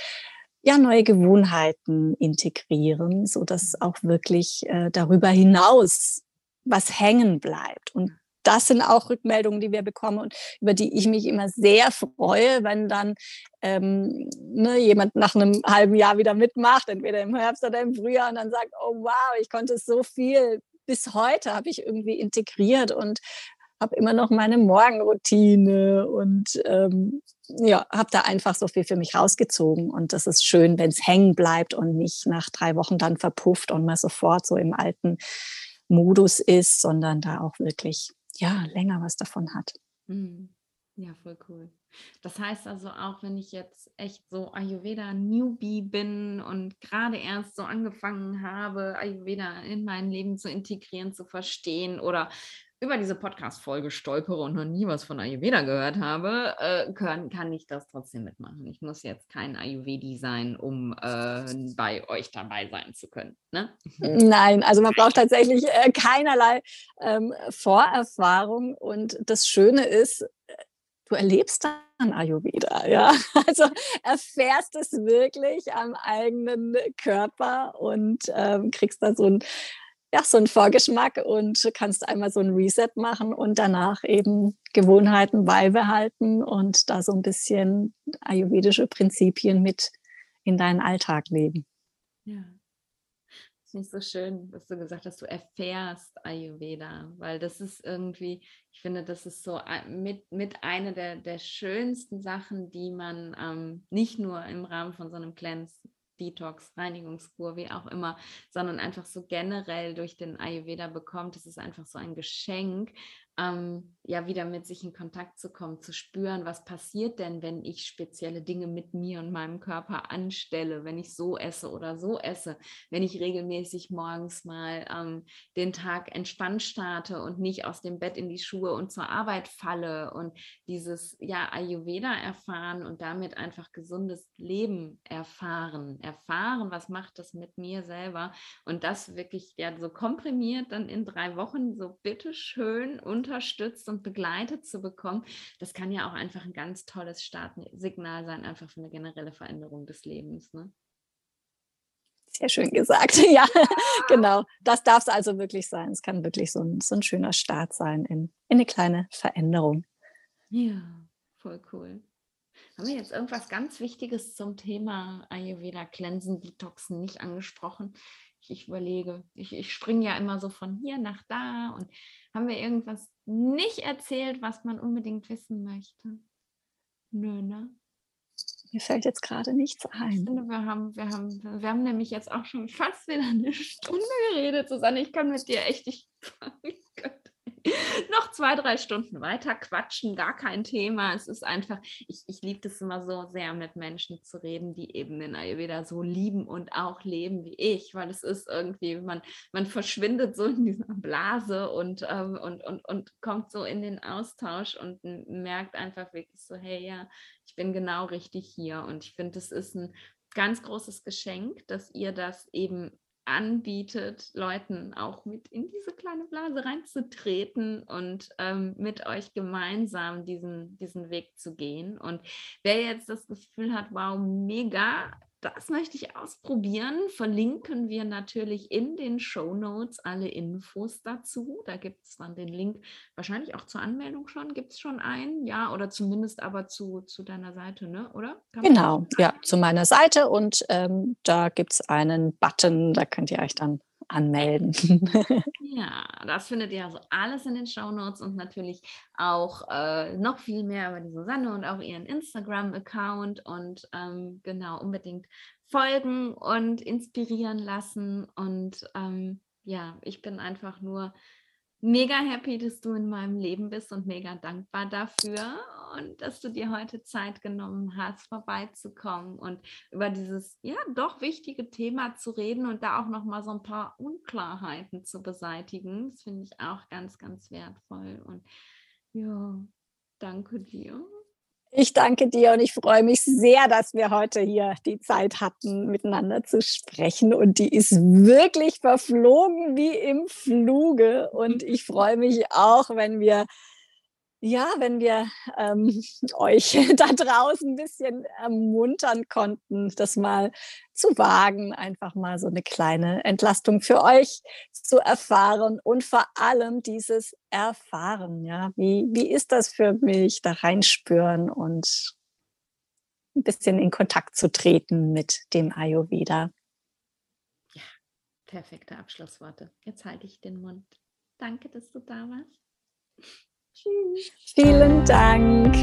ja neue Gewohnheiten integrieren, so dass auch wirklich äh, darüber hinaus was hängen bleibt. Und das sind auch Rückmeldungen, die wir bekommen und über die ich mich immer sehr freue, wenn dann ähm, ne, jemand nach einem halben Jahr wieder mitmacht, entweder im Herbst oder im Frühjahr und dann sagt, oh wow, ich konnte so viel bis heute habe ich irgendwie integriert und habe immer noch meine Morgenroutine und ähm, ja, habe da einfach so viel für mich rausgezogen. Und das ist schön, wenn es hängen bleibt und nicht nach drei Wochen dann verpufft und man sofort so im alten Modus ist, sondern da auch wirklich ja, länger was davon hat. Mhm. Ja, voll cool. Das heißt also auch, wenn ich jetzt echt so Ayurveda-Newbie bin und gerade erst so angefangen habe, Ayurveda in mein Leben zu integrieren, zu verstehen oder über diese Podcast-Folge stolpere und noch nie was von Ayurveda gehört habe, äh, kann, kann ich das trotzdem mitmachen. Ich muss jetzt kein Ayurvedi sein, um äh, bei euch dabei sein zu können. Ne? Nein, also man braucht tatsächlich äh, keinerlei ähm, Vorerfahrung. Und das Schöne ist, du erlebst dann Ayurveda, ja. Also erfährst es wirklich am eigenen Körper und ähm, kriegst da so ein ja, so einen Vorgeschmack und kannst einmal so ein Reset machen und danach eben Gewohnheiten beibehalten und da so ein bisschen ayurvedische Prinzipien mit in deinen Alltag leben. Ja. Finde ich so schön, dass du gesagt hast, du erfährst Ayurveda, weil das ist irgendwie, ich finde, das ist so mit, mit einer der, der schönsten Sachen, die man ähm, nicht nur im Rahmen von so einem Cleanse Detox, Reinigungskur, wie auch immer, sondern einfach so generell durch den Ayurveda bekommt. Es ist einfach so ein Geschenk, ähm, ja wieder mit sich in Kontakt zu kommen, zu spüren, was passiert denn, wenn ich spezielle Dinge mit mir und meinem Körper anstelle, wenn ich so esse oder so esse, wenn ich regelmäßig morgens mal ähm, den Tag entspannt starte und nicht aus dem Bett in die Schuhe und zur Arbeit falle und dieses ja Ayurveda erfahren und damit einfach gesundes Leben erfahren, erfahren, was macht das mit mir selber und das wirklich ja so komprimiert dann in drei Wochen so bitteschön und unterstützt und begleitet zu bekommen, das kann ja auch einfach ein ganz tolles Startsignal sein, einfach für eine generelle Veränderung des Lebens. Ne? Sehr schön gesagt. Ja, genau. Das darf es also wirklich sein. Es kann wirklich so ein, so ein schöner Start sein in, in eine kleine Veränderung. Ja, voll cool. Haben wir jetzt irgendwas ganz Wichtiges zum Thema Ayurveda, Cleansen, Detoxen nicht angesprochen? Ich, überlege, ich, ich springe ja immer so von hier nach da und haben wir irgendwas nicht erzählt, was man unbedingt wissen möchte? Nö, ne? Mir fällt jetzt gerade nichts ein. Wir haben, wir, haben, wir haben nämlich jetzt auch schon fast wieder eine Stunde geredet, Susanne. Ich kann mit dir echt, ich, noch zwei, drei Stunden weiter quatschen, gar kein Thema. Es ist einfach, ich, ich liebe es immer so sehr, mit Menschen zu reden, die eben den Ayurveda so lieben und auch leben wie ich, weil es ist irgendwie, man, man verschwindet so in dieser Blase und, ähm, und, und, und kommt so in den Austausch und merkt einfach wirklich so, hey, ja, ich bin genau richtig hier. Und ich finde, es ist ein ganz großes Geschenk, dass ihr das eben anbietet, Leuten auch mit in diese kleine Blase reinzutreten und ähm, mit euch gemeinsam diesen, diesen Weg zu gehen. Und wer jetzt das Gefühl hat, wow, mega, das möchte ich ausprobieren. Verlinken wir natürlich in den Show Notes alle Infos dazu. Da gibt es dann den Link, wahrscheinlich auch zur Anmeldung schon. Gibt es schon einen? Ja, oder zumindest aber zu, zu deiner Seite, ne? oder? Kann genau, ja, zu meiner Seite und ähm, da gibt es einen Button, da könnt ihr euch dann anmelden. ja, das findet ihr also alles in den Show Notes und natürlich auch äh, noch viel mehr über die Susanne und auch ihren Instagram-Account und ähm, genau unbedingt folgen und inspirieren lassen. Und ähm, ja, ich bin einfach nur mega happy, dass du in meinem Leben bist und mega dankbar dafür und dass du dir heute Zeit genommen hast, vorbeizukommen und über dieses ja doch wichtige Thema zu reden und da auch noch mal so ein paar Unklarheiten zu beseitigen. Das finde ich auch ganz ganz wertvoll und ja, danke dir. Ich danke dir und ich freue mich sehr, dass wir heute hier die Zeit hatten, miteinander zu sprechen. Und die ist wirklich verflogen wie im Fluge. Und ich freue mich auch, wenn wir ja, wenn wir ähm, euch da draußen ein bisschen ermuntern konnten, das mal zu wagen, einfach mal so eine kleine Entlastung für euch zu erfahren und vor allem dieses Erfahren. Ja, wie, wie ist das für mich, da reinspüren und ein bisschen in Kontakt zu treten mit dem Ayurveda? Ja, perfekte Abschlussworte. Jetzt halte ich den Mund. Danke, dass du da warst. Vielen Dank.